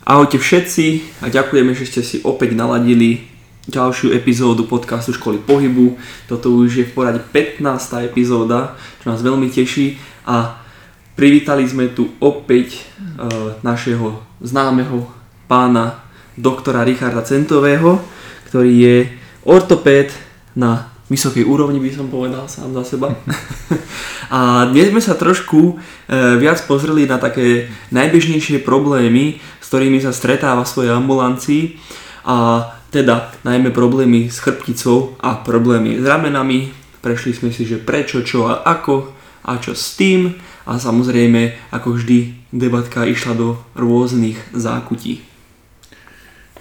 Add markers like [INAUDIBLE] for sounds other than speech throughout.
Ahojte všetci a ďakujeme, že ste si opäť naladili ďalšiu epizódu podcastu Školy pohybu. Toto už je v poradí 15. epizóda, čo nás veľmi teší a privítali sme tu opäť uh, našeho známeho pána doktora Richarda Centového, ktorý je ortopéd na vysokej úrovni by som povedal sám za seba. [LAUGHS] A dnes sme sa trošku e, viac pozreli na také najbežnejšie problémy, s ktorými sa stretáva v svojej ambulancii a teda najmä problémy s chrbticou a problémy s ramenami. Prešli sme si, že prečo, čo a ako a čo s tým a samozrejme, ako vždy, debatka išla do rôznych zákutí.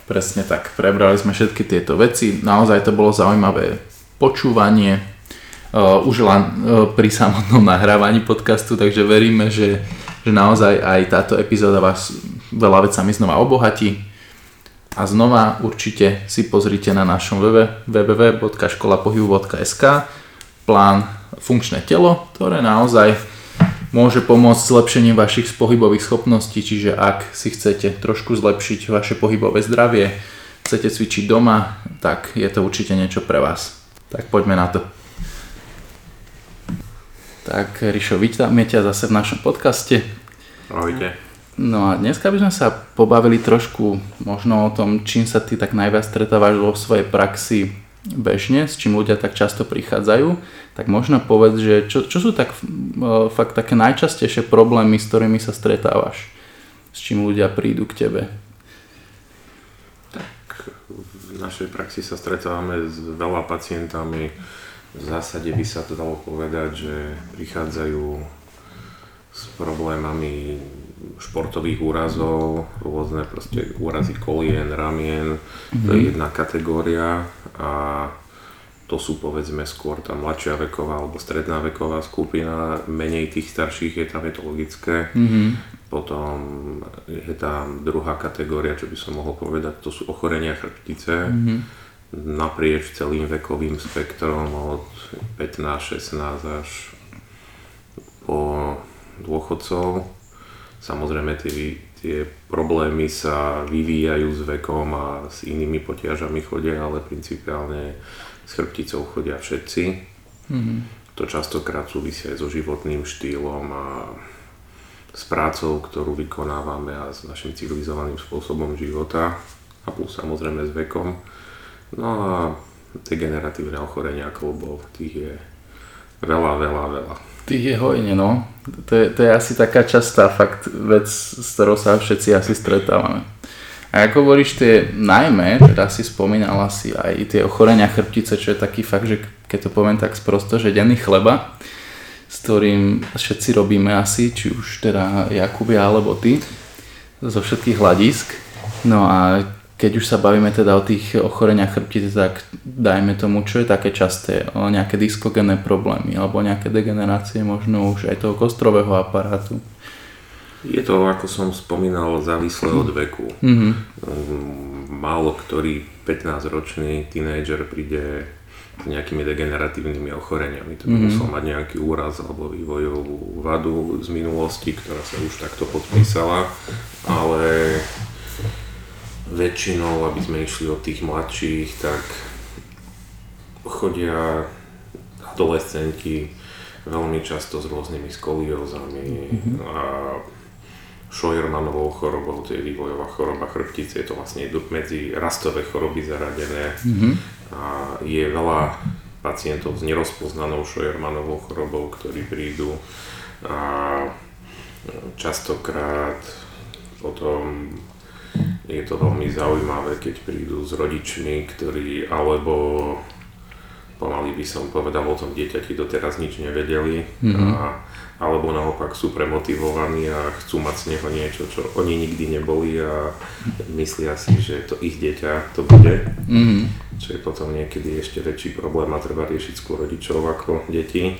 Presne tak, prebrali sme všetky tieto veci, naozaj to bolo zaujímavé počúvanie, uh, už len uh, pri samotnom nahrávaní podcastu, takže veríme, že, že naozaj aj táto epizóda vás veľa vecami znova obohatí. A znova určite si pozrite na našom webe www.školapohybu.sk plán funkčné telo, ktoré naozaj môže pomôcť zlepšením vašich pohybových schopností, čiže ak si chcete trošku zlepšiť vaše pohybové zdravie, chcete cvičiť doma, tak je to určite niečo pre vás. Tak poďme na to. Tak Rišo, vítame ťa zase v našom podcaste. Ahojte. No a dneska by sme sa pobavili trošku možno o tom, čím sa ty tak najviac stretávaš vo svojej praxi bežne, s čím ľudia tak často prichádzajú, tak možno povedz, že čo, čo sú tak fakt také najčastejšie problémy, s ktorými sa stretávaš, s čím ľudia prídu k tebe? Našej praxi sa stretávame s veľa pacientami. V zásade by sa to dalo povedať, že prichádzajú s problémami športových úrazov, rôzne proste úrazy kolien, ramien, mm-hmm. to je mhm. jedna kategória a to sú povedzme skôr tá mladšia veková alebo stredná veková skupina, menej tých starších je tam je to logické. Mm-hmm. Potom je tam druhá kategória, čo by som mohol povedať, to sú ochorenia chrbtice. Mm-hmm. Naprieč celým vekovým spektrom od 15, 16 až po dôchodcov. Samozrejme tie, tie problémy sa vyvíjajú s vekom a s inými potiažami chodia, ale principiálne s chrbticou chodia všetci. Mm-hmm. To častokrát súvisia aj so životným štýlom a s prácou, ktorú vykonávame a s našim civilizovaným spôsobom života a plus samozrejme s vekom. No a degeneratívne ochorenia klubov, tých je veľa, veľa, veľa. Tých je hojne, no. To je, to je asi taká častá fakt vec, s ktorou sa všetci asi stretávame. A ako hovoríš, tie najmä, teda si spomínal asi aj tie ochorenia chrbtice, čo je taký fakt, že keď to poviem tak sprosto, že denný chleba, s ktorým všetci robíme asi, či už teda Jakubia alebo ty, zo všetkých hľadisk. No a keď už sa bavíme teda o tých ochoreniach chrbtice, tak dajme tomu, čo je také časté, nejaké diskogénne problémy alebo nejaké degenerácie možno už aj toho kostrového aparátu. Je to, ako som spomínal, závislé od veku. Mm-hmm. Málo ktorý 15-ročný tínejdžer príde s nejakými degeneratívnymi ochoreniami. To by mm-hmm. musel mať nejaký úraz alebo vývojovú vadu z minulosti, ktorá sa už takto podpísala, ale väčšinou, aby sme išli od tých mladších, tak chodia adolescenti veľmi často s rôznymi skoliózami mm-hmm. a Scheuermannovou chorobou, to je vývojová choroba chrbtice, je to vlastne medzi rastové choroby zaradené. Mm-hmm. A je veľa pacientov s nerozpoznanou Scheuermannovou chorobou, ktorí prídu a častokrát potom je to veľmi zaujímavé, keď prídu s rodičmi, ktorí alebo pomaly by som povedal o tom dieťati doteraz nič nevedeli mm-hmm. a alebo naopak sú premotivovaní a chcú mať z neho niečo, čo oni nikdy neboli a myslia si, že to ich dieťa to bude. Mm-hmm. Čo je potom niekedy ešte väčší problém a treba riešiť skôr rodičov ako deti,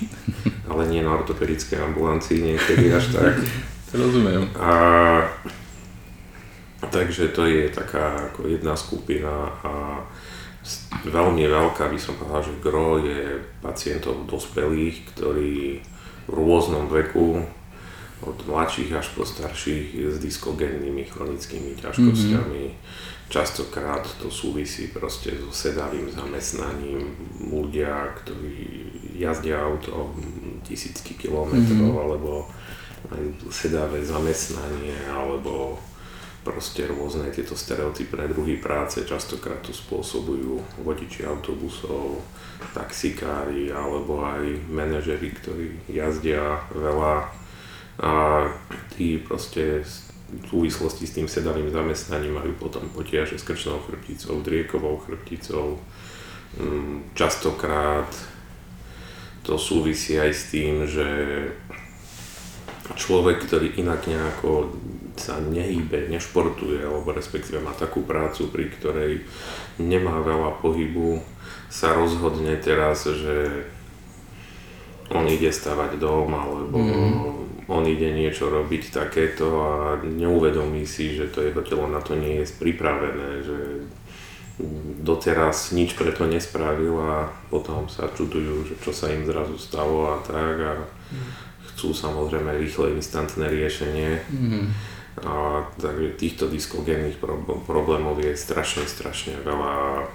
ale nie na ortopedickej ambulancii niekedy až tak. [LAUGHS] Rozumiem. A takže to je taká ako jedna skupina a veľmi veľká by som povedal, že gro je pacientov dospelých, ktorí v rôznom veku od mladších až po starších s diskogennými chronickými ťažkosťami. Mm-hmm. Častokrát to súvisí proste so sedavým zamestnaním ľudia, ktorí jazdia auto tisícky kilometrov mm-hmm. alebo sedavé zamestnanie alebo proste rôzne tieto stereotypné druhy práce častokrát to spôsobujú vodiči autobusov, taxikári alebo aj manažery, ktorí jazdia veľa a tí proste v súvislosti s tým sedavým zamestnaním majú potom potiaže s krčnou chrbticou, driekovou chrbticou. Mm, častokrát to súvisí aj s tým, že človek, ktorý inak nejako sa nehýbe, nešportuje, alebo respektíve má takú prácu, pri ktorej nemá veľa pohybu, sa rozhodne teraz, že on ide stavať dom, alebo mm. on ide niečo robiť takéto a neuvedomí si, že to jeho telo na to nie je pripravené, že doteraz nič preto nespravil a potom sa čudujú, že čo sa im zrazu stalo a tak a chcú samozrejme rýchle instantné riešenie. Mm. A, takže týchto diskogénnych problémov je strašne, strašne veľa.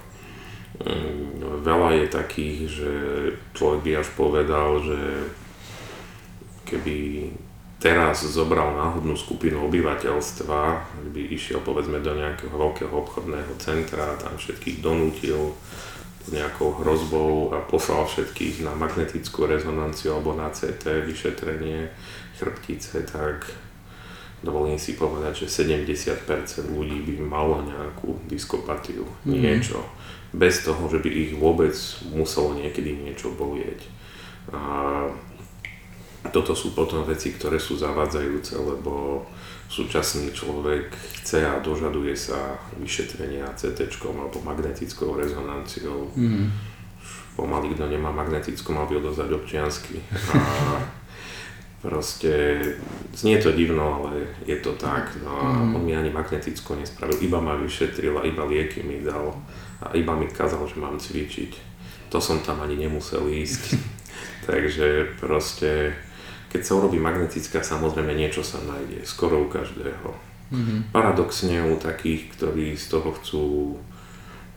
Mm, veľa je takých, že človek by až povedal, že keby teraz zobral náhodnú skupinu obyvateľstva, by išiel povedzme do nejakého veľkého obchodného centra, tam všetkých donútil s nejakou hrozbou a poslal všetkých na magnetickú rezonanciu alebo na CT vyšetrenie chrbtice, tak dovolím si povedať, že 70% ľudí by malo nejakú diskopatiu, mm. niečo, bez toho, že by ich vôbec muselo niekedy niečo bolieť. A toto sú potom veci, ktoré sú zavádzajúce, lebo súčasný človek chce a dožaduje sa vyšetrenia CT alebo magnetickou rezonanciou. Mm. Pomaly, kto nemá magnetickú, mal by odozvať občiansky. A Proste, znie to divno, ale je to tak. No a mm. on mi ani magneticko nespravil, iba ma vyšetril a iba lieky mi dal a iba mi kázal, že mám cvičiť. To som tam ani nemusel ísť. [LAUGHS] Takže proste, keď sa urobí magnetická, samozrejme niečo sa nájde, skoro u každého. Mm-hmm. Paradoxne u takých, ktorí z toho chcú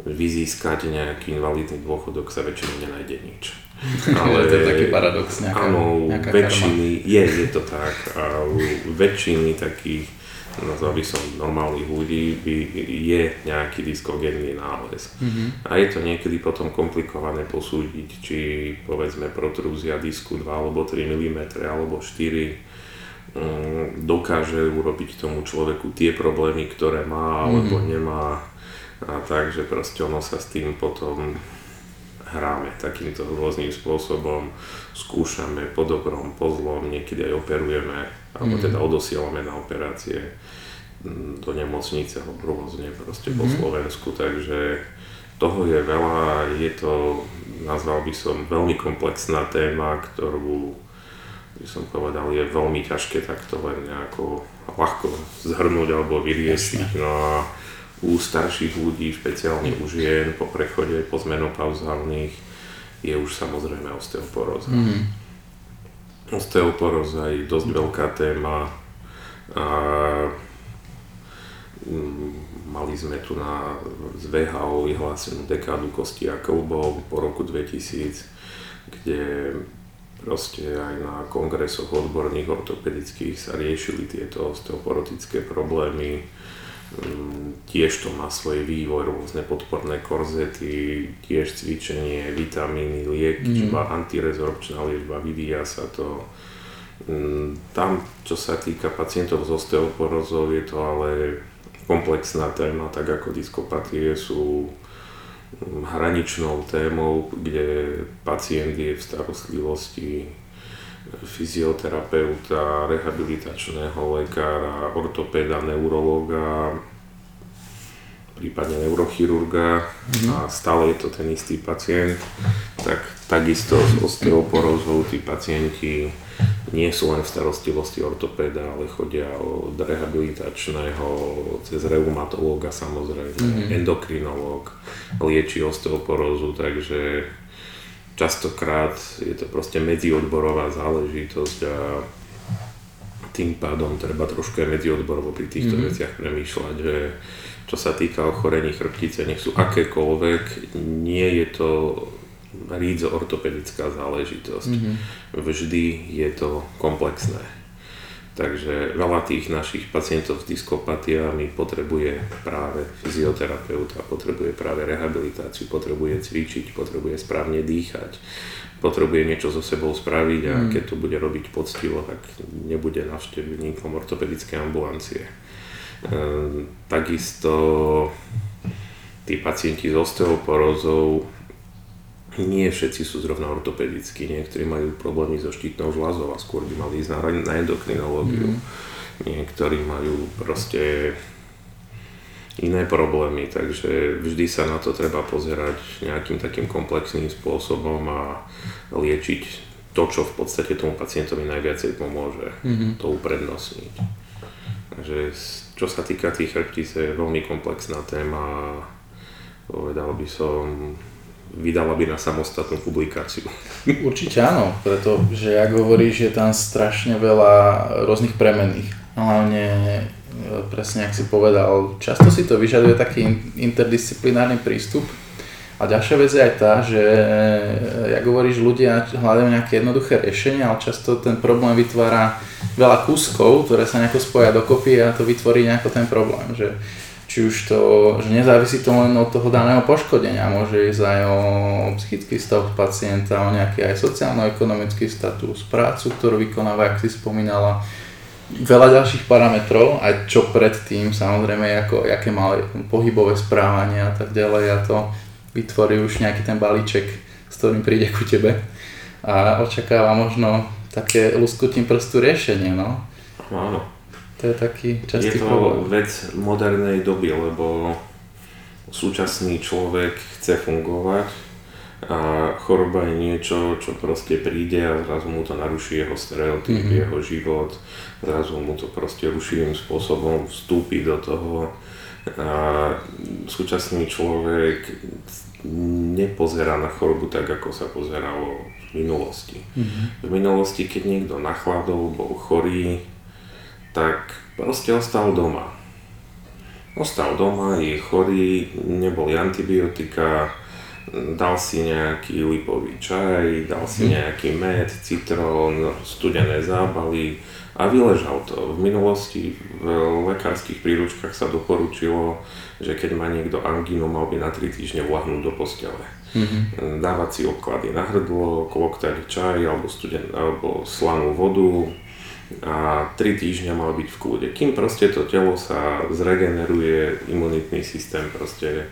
vyzískať nejaký invalidný dôchodok, sa väčšinou nenájde nič. [LAUGHS] Ale to je taký paradox nejaká, Áno, nejaká väčšiny, karma. je, je to tak. A u väčšiny takých, nazval by som normálnych ľudí, by je nejaký diskogénny nález. Mm-hmm. A je to niekedy potom komplikované posúdiť, či povedzme protrúzia disku 2 alebo 3 mm alebo 4 mm, dokáže urobiť tomu človeku tie problémy, ktoré má alebo mm-hmm. nemá. A takže proste ono sa s tým potom hráme takýmto rôznym spôsobom, skúšame po dobrom, po zlom, niekedy aj operujeme, alebo mm. teda odosielame na operácie mm, do nemocnice alebo rôzne proste mm. po mhm. Slovensku, takže toho je veľa, je to, nazval by som, veľmi komplexná téma, ktorú by som povedal, je veľmi ťažké takto len nejako ľahko zhrnúť alebo vyriešiť. No a u starších ľudí, špeciálne u žien po prechode po zmenopauzálnych je už samozrejme osteoporóza. Mm. Osteoporóza je dosť veľká téma a mm, mali sme tu na z VHO vyhlásenú dekádu kosti a klbov po roku 2000, kde proste aj na kongresoch odborných ortopedických sa riešili tieto osteoporotické problémy tiež to má svoj vývoj, rôzne podporné korzety, tiež cvičenie, vitamíny, lieky, mm. čiže antirezorpčná liečba, vyvíja sa to. Mm, tam, čo sa týka pacientov s osteoporózou, je to ale komplexná téma, tak ako diskopatie sú mm, hraničnou témou, kde pacient je v starostlivosti fyzioterapeuta, rehabilitačného lekára, ortopéda, neurologa, prípadne neurochirurga mm-hmm. a stále je to ten istý pacient, tak takisto s osteoporózou tí pacienti nie sú len v starostlivosti ortopéda, ale chodia od rehabilitačného cez reumatológa samozrejme, mm-hmm. endokrinológ, lieči osteoporózu, takže častokrát je to proste medziodborová záležitosť a tým pádom treba trošku aj medziodborovo pri týchto mm-hmm. veciach premýšľať, že čo sa týka ochorení chrbtice, nech sú akékoľvek, nie je to rídzo ortopedická záležitosť. Mm-hmm. Vždy je to komplexné. Takže veľa tých našich pacientov s diskopatiami potrebuje práve fyzioterapeuta, potrebuje práve rehabilitáciu, potrebuje cvičiť, potrebuje správne dýchať, potrebuje niečo so sebou spraviť a mm. keď to bude robiť poctivo, tak nebude navštevníkom ortopedické ambulancie. E, takisto tí pacienti s osteoporózou nie všetci sú zrovna ortopedickí, niektorí majú problémy so štítnou žľazou a skôr by mali ísť na, na endokrinológiu. Mm. Niektorí majú proste iné problémy, takže vždy sa na to treba pozerať nejakým takým komplexným spôsobom a liečiť to, čo v podstate tomu pacientovi najviacej pomôže, mm-hmm. to uprednostniť. Takže čo sa týka tých chrbtíc, je veľmi komplexná téma, povedal by som, vydala by na samostatnú publikáciu. Určite áno, pretože ak hovoríš, je tam strašne veľa rôznych premenných. Hlavne, e, presne ak si povedal, často si to vyžaduje taký interdisciplinárny prístup. A ďalšia vec je aj tá, že, e, jak hovoríš, ľudia hľadajú nejaké jednoduché riešenie, ale často ten problém vytvára veľa kúskov, ktoré sa nejako spoja dokopy a to vytvorí nejako ten problém. Že či už to, že nezávisí to len od toho daného poškodenia, môže ísť aj o psychický stav pacienta, o nejaký aj sociálno-ekonomický status, prácu, ktorú vykonáva, ak si spomínala, veľa ďalších parametrov, aj čo predtým, samozrejme, ako, aké mal pohybové správanie a tak ďalej a to vytvorí už nejaký ten balíček, s ktorým príde ku tebe a očakáva možno také luskutím prstu riešenie, no. Áno. To je taký častý Je to problém. vec modernej doby, lebo súčasný človek chce fungovať a choroba je niečo, čo proste príde a zrazu mu to naruší jeho stereotyp, mm-hmm. jeho život, zrazu mu to proste rušivým spôsobom vstúpi do toho a súčasný človek nepozerá na chorobu tak, ako sa pozeralo v minulosti. Mm-hmm. V minulosti, keď niekto nachladol, bol chorý, tak proste ostal doma. Ostal doma, je chorý, neboli antibiotika, dal si nejaký lipový čaj, dal si mhm. nejaký med, citrón, studené zábaly a vyležal to. V minulosti v lekárskych príručkách sa doporučilo, že keď má niekto angínu, mal by na 3 týždne vlahnúť do postele. Mm-hmm. Dávať si obklady na hrdlo, kloktať čaj alebo, studen, alebo slanú vodu, a 3 týždňa mal byť v kľude. Kým proste to telo sa zregeneruje, imunitný systém proste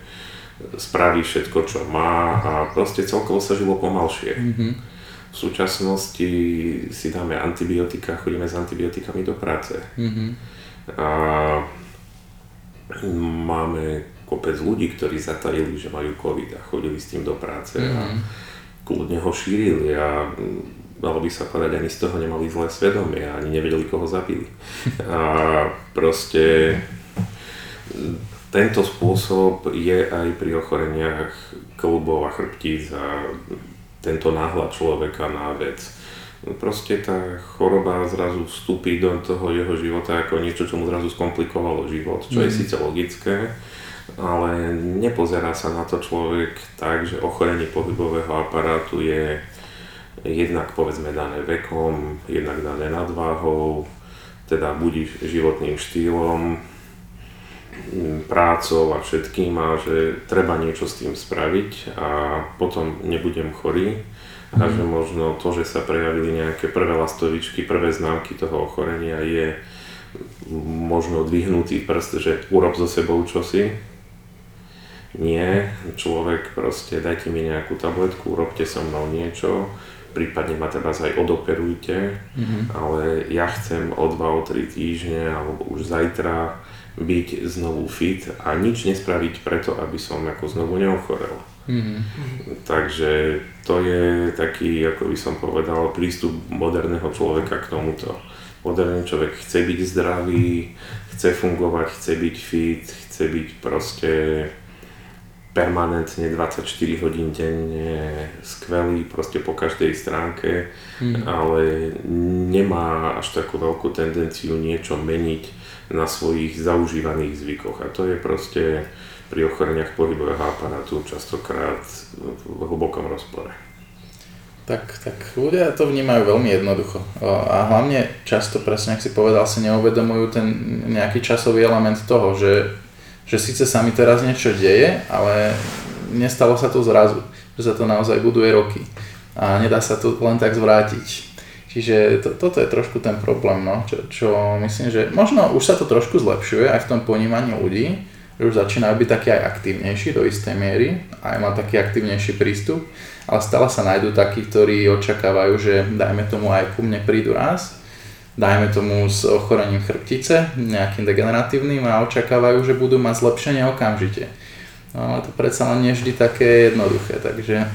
spraví všetko, čo má a proste celkovo sa žilo pomalšie. Mm-hmm. V súčasnosti si dáme antibiotika, chodíme s antibiotikami do práce. Mm-hmm. A máme kopec ľudí, ktorí zatajili, že majú COVID a chodili s tým do práce mm-hmm. a mhm. kľudne ho šírili a dalo by sa povedať, ani z toho nemali zlé svedomie ani nevedeli, koho zabili. A proste tento spôsob je aj pri ochoreniach klubov a chrbtíc a tento náhľad človeka na vec. Proste tá choroba zrazu vstúpi do toho jeho života ako niečo, čo mu zrazu skomplikovalo život, čo mm. je mhm. síce logické, ale nepozerá sa na to človek tak, že ochorenie pohybového aparátu je jednak povedzme dané vekom, jednak dané nadváhou, teda buď životným štýlom, prácou a všetkým a že treba niečo s tým spraviť a potom nebudem chorý a že mhm. možno to, že sa prejavili nejaké prvé lastovičky, prvé známky toho ochorenia je možno dvihnutý prst, že urob so sebou čosi. Nie, človek proste dajte mi nejakú tabletku, urobte so mnou niečo, prípadne ma teraz aj odoperujte, mm-hmm. ale ja chcem o 2 o 3 týždne alebo už zajtra byť znovu fit a nič nespraviť preto, aby som ako znovu neochorel. Mm-hmm. Takže to je taký, ako by som povedal, prístup moderného človeka k tomuto. Moderný človek chce byť zdravý, chce fungovať, chce byť fit, chce byť proste permanentne 24 hodín denne, skvelý proste po každej stránke, mm. ale nemá až takú veľkú tendenciu niečo meniť na svojich zaužívaných zvykoch. A to je proste pri ochoreniach pohybového aparátu častokrát v hlbokom rozpore. Tak, tak ľudia to vnímajú veľmi jednoducho. A hlavne často, presne ak si povedal, si neuvedomujú ten nejaký časový element toho, že že síce sa mi teraz niečo deje, ale nestalo sa to zrazu, že sa to naozaj buduje roky a nedá sa to len tak zvrátiť. Čiže to, toto je trošku ten problém, no, čo, čo myslím, že možno už sa to trošku zlepšuje aj v tom ponímaní ľudí, že už začínajú byť takí aj aktívnejší do istej miery, aj má taký aktívnejší prístup, ale stále sa nájdú takí, ktorí očakávajú, že dajme tomu aj ku mne prídu raz dajme tomu s ochorením chrbtice, nejakým degeneratívnym a očakávajú, že budú mať zlepšenie okamžite. No ale to predsa len nie vždy také jednoduché, takže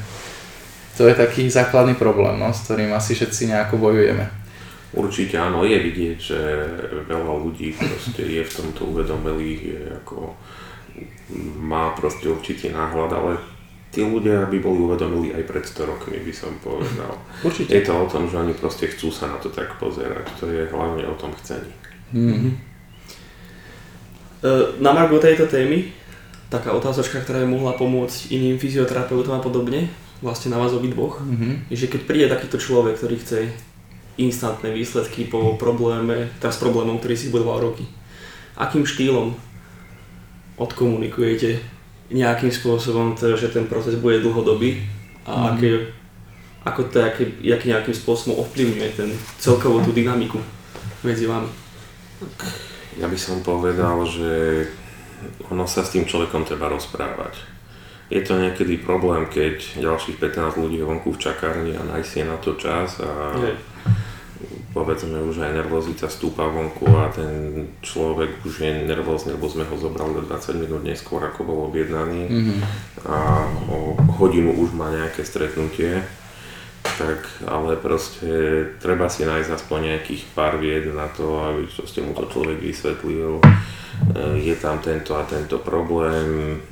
to je taký základný problém, no, s ktorým asi všetci nejako bojujeme. Určite áno, je vidieť, že veľa ľudí proste je v tomto uvedomelých, ako má proste určitý náhľad, ale tí ľudia by boli uvedomili aj pred 100 rokmi, by som povedal. [LAUGHS] Určite. Je to o tom, že oni proste chcú sa na to tak pozerať. To je hlavne o tom chcení. Mm-hmm. Na margo tejto témy, taká otázočka, ktorá by mohla pomôcť iným fyzioterapeutom a podobne, vlastne na vás obidvoch, mm-hmm. je, že keď príde takýto človek, ktorý chce instantné výsledky po probléme, teraz problémom, ktorý si budoval roky, akým štýlom odkomunikujete nejakým spôsobom, to, že ten proces bude dlhodobý a mm. aké, ako to aké, aký nejakým spôsobom ovplyvňuje ten celkovú tú dynamiku medzi vami. Ja by som povedal, že ono sa s tým človekom treba rozprávať. Je to niekedy problém, keď ďalších 15 ľudí vonku v čakárni a nájsť si na to čas a je povedzme už aj nervozita stúpa vonku a ten človek už je nervózny, lebo sme ho zobrali do 20 minút neskôr, ako bol objednaný. Mm-hmm. a o hodinu už má nejaké stretnutie, tak ale proste treba si nájsť aspoň nejakých pár vied na to, aby ste mu to človek vysvetlil, e, je tam tento a tento problém,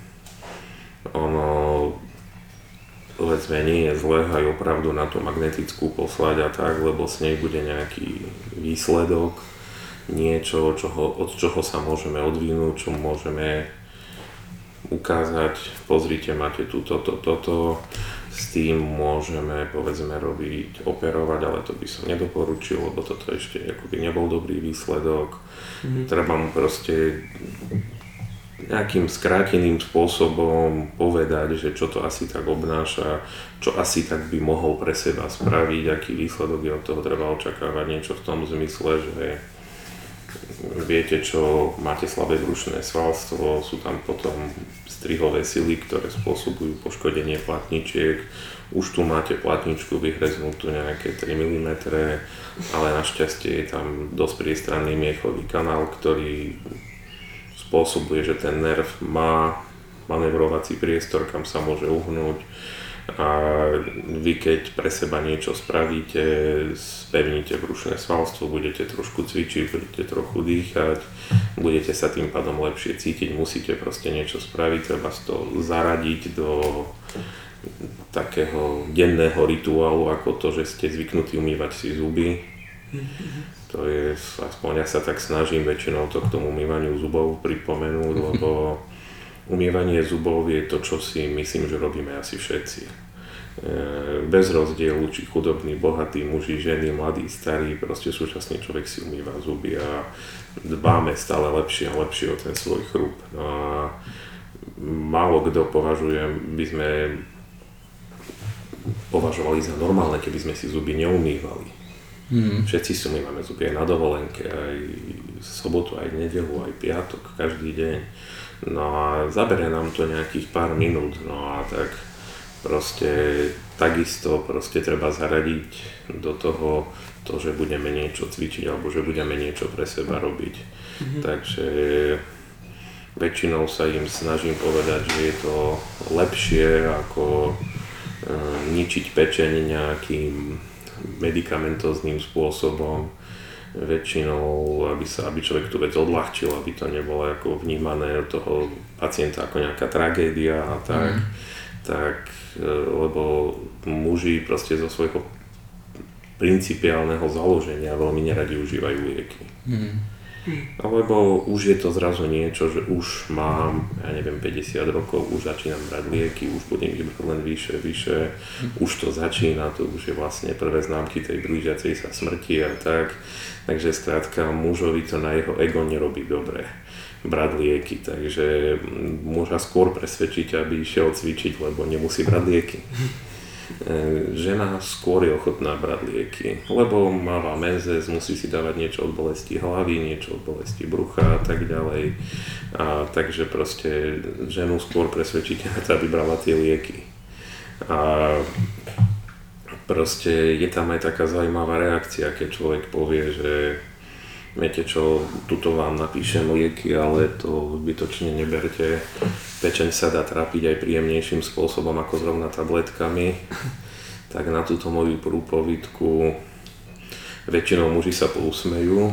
ono povedzme nie je zlé aj opravdu na tú magnetickú poslať a tak, lebo s nej bude nejaký výsledok, niečo, čoho, od čoho sa môžeme odvinúť, čo môžeme ukázať, pozrite, máte tu toto, toto, s tým môžeme povedzme robiť, operovať, ale to by som nedoporučil, lebo toto ešte akoby nebol dobrý výsledok. Mm-hmm. Treba mu proste nejakým skráteným spôsobom povedať, že čo to asi tak obnáša, čo asi tak by mohol pre seba spraviť, aký výsledok je od toho treba očakávať, niečo v tom zmysle, že viete čo, máte slabé brušné svalstvo, sú tam potom strihové sily, ktoré spôsobujú poškodenie platničiek, už tu máte platničku vyhreznutú nejaké 3 mm, ale našťastie je tam dosť priestranný miechový kanál, ktorý spôsobuje, že ten nerv má manevrovací priestor, kam sa môže uhnúť. A vy keď pre seba niečo spravíte, spevníte brušné svalstvo, budete trošku cvičiť, budete trochu dýchať, budete sa tým pádom lepšie cítiť, musíte proste niečo spraviť, treba to zaradiť do takého denného rituálu ako to, že ste zvyknutí umývať si zuby, to je, aspoň ja sa tak snažím väčšinou to k tomu umývaniu zubov pripomenúť, lebo umývanie zubov je to, čo si myslím, že robíme asi všetci. E, bez rozdielu, či chudobný, bohatý, muži, ženy, mladí, starí, proste súčasný človek si umýva zuby a dbáme stále lepšie a lepšie o ten svoj chrup. No a málo kto považuje, by sme považovali za normálne, keby sme si zuby neumývali Mm. Všetci si máme zuby aj na dovolenke, aj sobotu, aj nedelu, aj piatok, každý deň. No a zabere nám to nejakých pár minút, no a tak proste takisto proste treba zaradiť do toho to, že budeme niečo cvičiť alebo že budeme niečo pre seba robiť. Mm-hmm. Takže väčšinou sa im snažím povedať, že je to lepšie ako e, ničiť pečenie nejakým medikamentozným spôsobom. väčšinou, aby, sa, aby človek tú vec odľahčil, aby to nebolo ako vnímané od toho pacienta ako nejaká tragédia a tak, mm. tak e, lebo muži proste zo svojho principiálneho založenia veľmi neradi užívajú lieky. Mm. Alebo už je to zrazu niečo, že už mám, ja neviem, 50 rokov, už začínam brať lieky, už budem ich brať len vyše, vyše, už to začína, to už je vlastne prvé známky tej blížiacej sa smrti a tak. Takže skrátka mužovi to na jeho ego nerobí dobre brať lieky, takže môža skôr presvedčiť, aby išiel cvičiť, lebo nemusí brať lieky. E, žena skôr je ochotná brať lieky, lebo máva menzes, musí si dávať niečo od bolesti hlavy, niečo od bolesti brucha a tak ďalej. A takže proste ženu skôr presvedčíte na [LAUGHS] to, aby brala tie lieky. A proste je tam aj taká zaujímavá reakcia, keď človek povie, že viete čo, tuto vám napíšem lieky, ale to zbytočne neberte. Pečeň sa dá trápiť aj príjemnejším spôsobom ako zrovna tabletkami. Tak na túto moju prúpovidku väčšinou muži sa pousmejú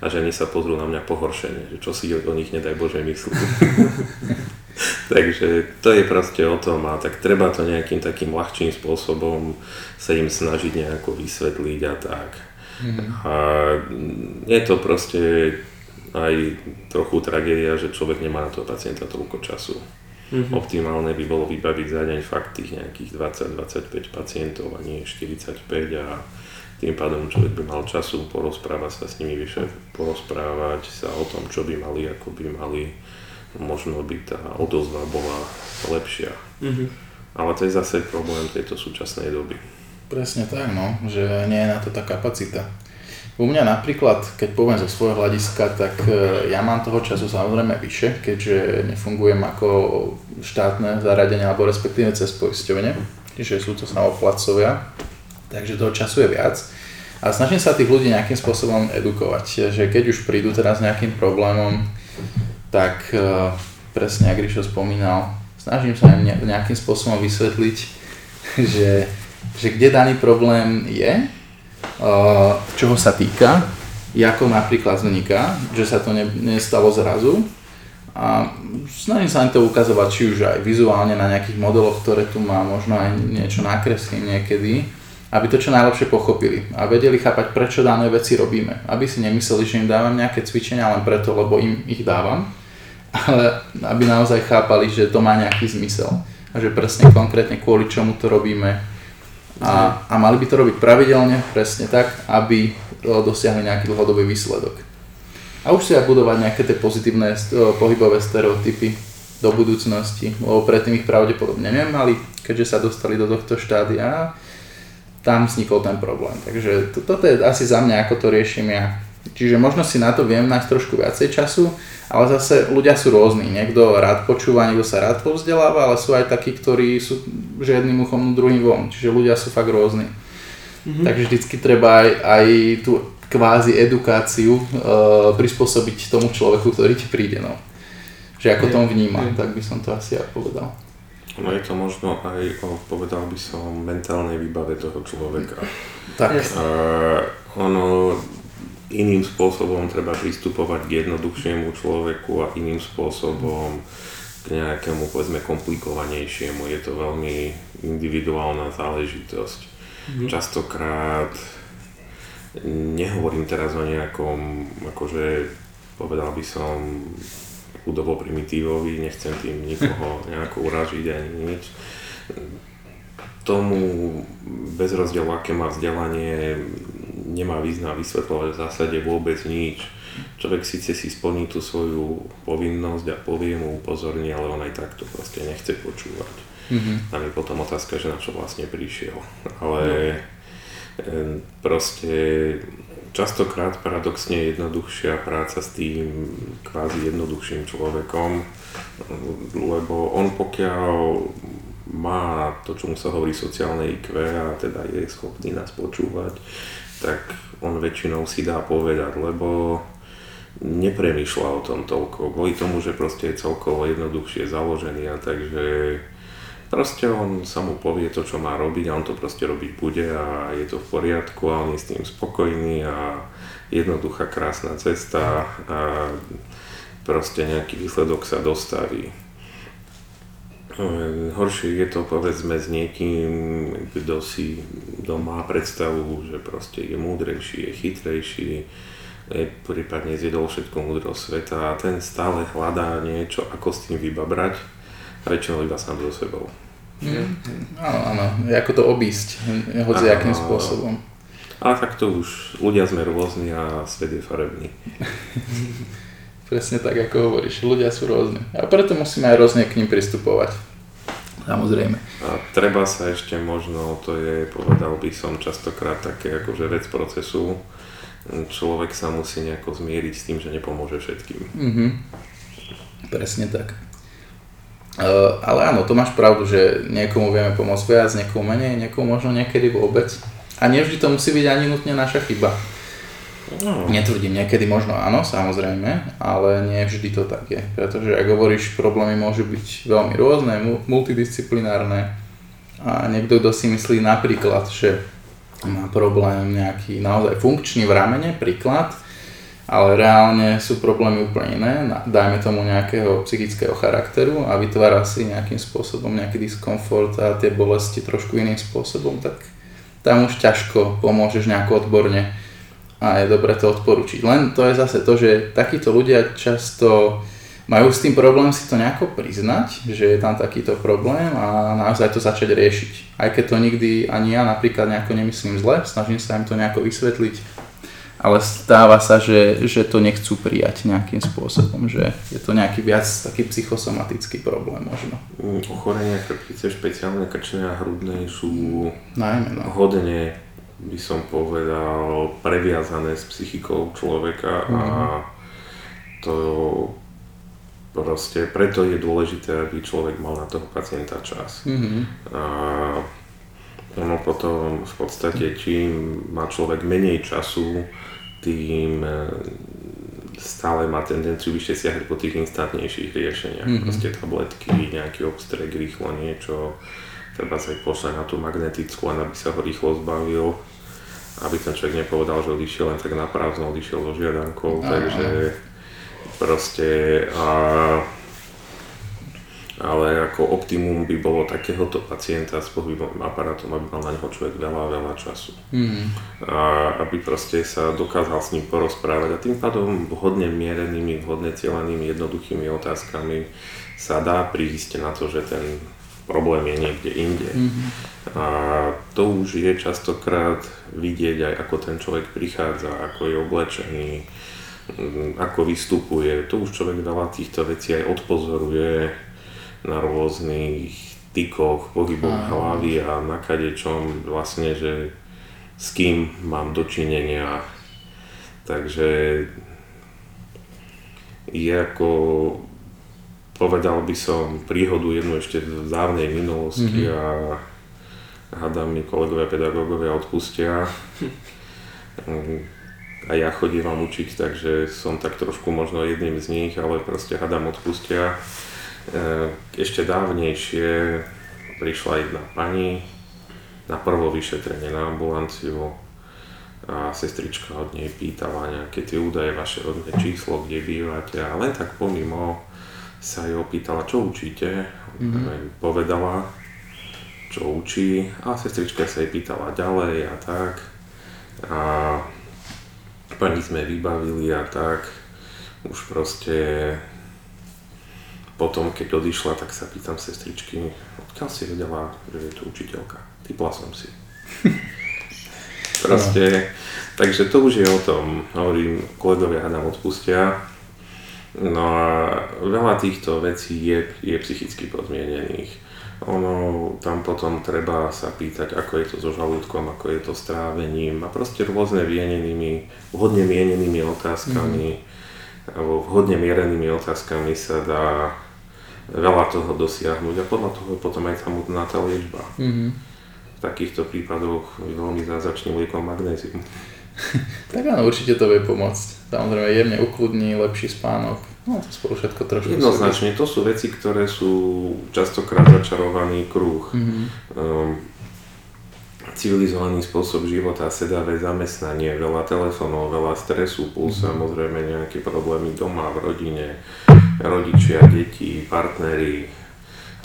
a ženy sa pozrú na mňa pohoršene, že čo si o nich nedaj Bože myslí. [LAUGHS] Takže to je proste o tom a tak treba to nejakým takým ľahčím spôsobom sa im snažiť nejako vysvetliť a tak. Mm. A je to proste aj trochu tragédia, že človek nemá na toho pacienta toľko času. Mm-hmm. Optimálne by bolo vybaviť za deň fakt tých nejakých 20-25 pacientov a nie 45 a tým pádom človek by mal času porozprávať sa s nimi vyše, porozprávať sa o tom, čo by mali, ako by mali, možno by tá odozva bola lepšia. Mm-hmm. Ale to je zase problém tejto súčasnej doby. Presne tak, no, že nie je na to tá kapacita. U mňa napríklad, keď poviem zo svojho hľadiska, tak e, ja mám toho času samozrejme vyše, keďže nefungujem ako štátne zaradenie alebo respektíve cez poisťovne, čiže sú to samoplacovia, takže toho času je viac. A snažím sa tých ľudí nejakým spôsobom edukovať, že keď už prídu teraz s nejakým problémom, tak e, presne, ako Ríšo spomínal, snažím sa im nejakým spôsobom vysvetliť, [LAUGHS] že že kde daný problém je, čoho sa týka, ako napríklad vzniká, že sa to ne, nestalo zrazu. A snažím sa im to ukazovať či už aj vizuálne na nejakých modeloch, ktoré tu má, možno aj niečo nakreslím niekedy, aby to čo najlepšie pochopili a vedeli chápať, prečo dané veci robíme. Aby si nemysleli, že im dávam nejaké cvičenia len preto, lebo im ich dávam, ale aby naozaj chápali, že to má nejaký zmysel a že presne konkrétne kvôli čomu to robíme, a, a mali by to robiť pravidelne, presne tak, aby dosiahli nejaký dlhodobý výsledok. A už si aj budovať nejaké tie pozitívne pohybové stereotypy do budúcnosti, lebo predtým ich pravdepodobne nemali, keďže sa dostali do tohto štádia tam vznikol ten problém. Takže to, toto je asi za mňa, ako to riešim ja. Čiže možno si na to viem nájsť trošku viacej času, ale zase ľudia sú rôzni. Niekto rád počúva, niekto sa rád povzdeláva, ale sú aj takí, ktorí sú že jedným uchom, druhým von. Čiže ľudia sú fakt rôzni. Mm-hmm. Takže vždycky treba aj, aj tú kvázi edukáciu e, prispôsobiť tomu človeku, ktorý ti príde. No. Že ako je, tom vníma, je. tak by som to asi aj povedal. No je to možno aj o, povedal by som, mentálnej výbave toho človeka. Tak. Uh, ono, iným spôsobom treba pristupovať k jednoduchšiemu človeku a iným spôsobom k nejakému povedzme komplikovanejšiemu. Je to veľmi individuálna záležitosť. Mm. Častokrát nehovorím teraz o nejakom, akože povedal by som chudobo primitívovi, nechcem tým nikoho [LAUGHS] nejako uražiť ani nič. Tomu bez rozdielu, aké má vzdelanie, nemá význam vysvetľovať v zásade vôbec nič. Človek síce si splní tú svoju povinnosť a povie mu upozorní, ale on aj tak to proste nechce počúvať. Mm-hmm. Tam je potom otázka, že na čo vlastne prišiel. Ale no. proste častokrát paradoxne jednoduchšia práca s tým kvázi jednoduchším človekom, lebo on pokiaľ má to, čo mu sa hovorí sociálne IQ a teda je schopný nás počúvať, tak on väčšinou si dá povedať, lebo nepremýšľa o tom toľko, kvôli tomu, že proste je celkovo jednoduchšie založený a takže Proste on sa mu povie to, čo má robiť a on to proste robiť bude a je to v poriadku a on je s tým spokojný a jednoduchá, krásna cesta a proste nejaký výsledok sa dostaví. Hm, horšie je to povedzme s niekým, kto si doma má predstavu, že proste je múdrejší, je chytrejší, je prípadne zjedol všetko múdro sveta a ten stále hľadá niečo, ako s tým vybabrať, väčšinou iba sám so sebou. Mm. Áno, áno, ako to obísť, hoci akým spôsobom. A tak to už, ľudia sme rôzni a svet je farebný. [LAUGHS] Presne tak, ako hovoríš, ľudia sú rôzni. A preto musíme aj rôzne k ním pristupovať. Samozrejme. A treba sa ešte možno, to je, povedal by som častokrát také akože vec procesu, človek sa musí nejako zmieriť s tým, že nepomôže všetkým. Mm-hmm. Presne tak. Uh, ale áno, to máš pravdu, že niekomu vieme pomôcť viac, niekomu menej, niekomu možno niekedy vôbec. A nevždy to musí byť ani nutne naša chyba. No. Netvrdím, niekedy možno áno, samozrejme, ale nie vždy to tak je. Pretože, ak hovoríš, problémy môžu byť veľmi rôzne, multidisciplinárne a niekto, kto si myslí napríklad, že má problém nejaký naozaj funkčný v ramene, príklad, ale reálne sú problémy úplne iné, dajme tomu nejakého psychického charakteru a vytvára si nejakým spôsobom nejaký diskomfort a tie bolesti trošku iným spôsobom, tak tam už ťažko pomôžeš nejako odborne a je dobre to odporučiť. Len to je zase to, že takíto ľudia často majú s tým problém si to nejako priznať, že je tam takýto problém a naozaj to začať riešiť. Aj keď to nikdy ani ja napríklad nejako nemyslím zle, snažím sa im to nejako vysvetliť, ale stáva sa, že, že to nechcú prijať nejakým spôsobom, že je to nejaký viac taký psychosomatický problém možno. Ochorenia chrbtice, špeciálne krčné a hrudné sú Najmä, no. hodne by som povedal, previazané s psychikou človeka mm-hmm. a mhm. to proste, preto je dôležité, aby človek mal na toho pacienta čas. Mm-hmm. A ono potom v podstate, čím má človek menej času, tým e, stále má tendenciu vyššie siahať po tých instantnejších riešeniach. Mm-hmm. Proste tabletky, nejaký obstrek, rýchlo niečo, treba sa aj pošle na tú magnetickú, aby sa ho rýchlo zbavil, aby ten človek nepovedal, že odišiel len tak na prázdno, odišiel so žiadankou, takže proste a, ale ako optimum by bolo takéhoto pacienta s pohybovým aparátom, aby mal na neho človek veľa, veľa času. Mm. A aby proste sa dokázal s ním porozprávať a tým pádom vhodne mierenými, vhodne cieľanými, jednoduchými otázkami sa dá prísť na to, že ten problém je niekde inde. Mm-hmm. A to už je častokrát vidieť aj ako ten človek prichádza, ako je oblečený, mm, ako vystupuje. To už človek veľa týchto vecí aj odpozoruje na rôznych tykoch, pohybom mm. hlavy a na kadečom vlastne, že s kým mám dočinenia. Takže je ako povedal by som príhodu jednu ešte v dávnej minulosti mm-hmm. a hádam mi kolegovia pedagógovia odpustia. a ja chodím vám učiť, takže som tak trošku možno jedným z nich, ale proste hádam odpustia. E, ešte dávnejšie prišla jedna pani na prvo vyšetrenie na ambulanciu a sestrička od nej pýtala nejaké tie údaje, vaše rodné číslo, kde bývate a len tak pomimo sa jej opýtala, čo učíte, mm-hmm. povedala, čo učí a sestrička sa jej pýtala ďalej a tak a pani sme vybavili a tak už proste potom keď odišla, tak sa pýtam sestričky, odkiaľ si vedela, že je to učiteľka. Typla som si. [LAUGHS] proste, takže to už je o tom, hovorím, kolegovia nám odpustia, No a veľa týchto vecí je, je psychicky podmienených. Ono, tam potom treba sa pýtať, ako je to so žalúdkom, ako je to s trávením a proste rôzne vienenými, vhodne mienenými otázkami mm. alebo vhodne mierenými otázkami sa dá veľa toho dosiahnuť a podľa toho je potom aj samotná tá liečba. Mm-hmm. V takýchto prípadoch veľmi zázračným liekom magnézium. [LAUGHS] tak áno, určite to vie pomôcť. Samozrejme jemne ukludní, lepší spánok, No to spolu všetko trošku Jednoznačne, to sú veci, ktoré sú častokrát začarovaný kruh. Mm-hmm. Um, civilizovaný spôsob života, sedavé zamestnanie, veľa telefónov, veľa stresu, plus Mhm. samozrejme nejaké problémy doma, v rodine, rodičia, deti, partneri.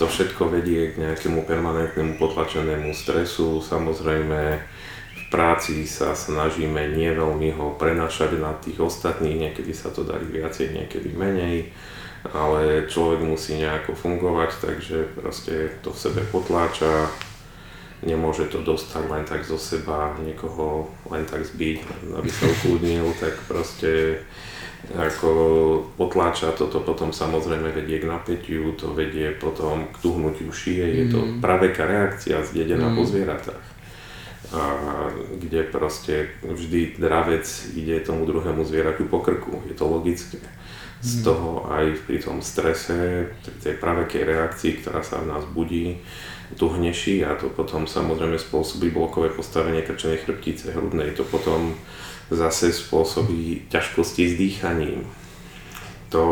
To všetko vedie k nejakému permanentnému potlačenému stresu. Samozrejme práci sa snažíme nie veľmi ho prenašať na tých ostatných, niekedy sa to darí viacej, niekedy menej ale človek musí nejako fungovať, takže proste to v sebe potláča, nemôže to dostať len tak zo seba, niekoho len tak zbiť, aby sa ukludnil, tak proste ako potláča toto potom samozrejme vedie k napätiu, to vedie potom k tuhnutiu šie, je to Mhm. praveká reakcia zdedená po Mhm. zvieratách. A kde proste vždy dravec ide tomu druhému zvieraťu po krku, je to logické. Z Mhm. toho aj pri tom strese, pri tej pravekej reakcii, ktorá sa v nás budí, tu hneší a to potom samozrejme spôsobí blokové postavenie krčenej chrbtice hrudnej. To potom zase spôsobí ťažkosti s dýchaním. To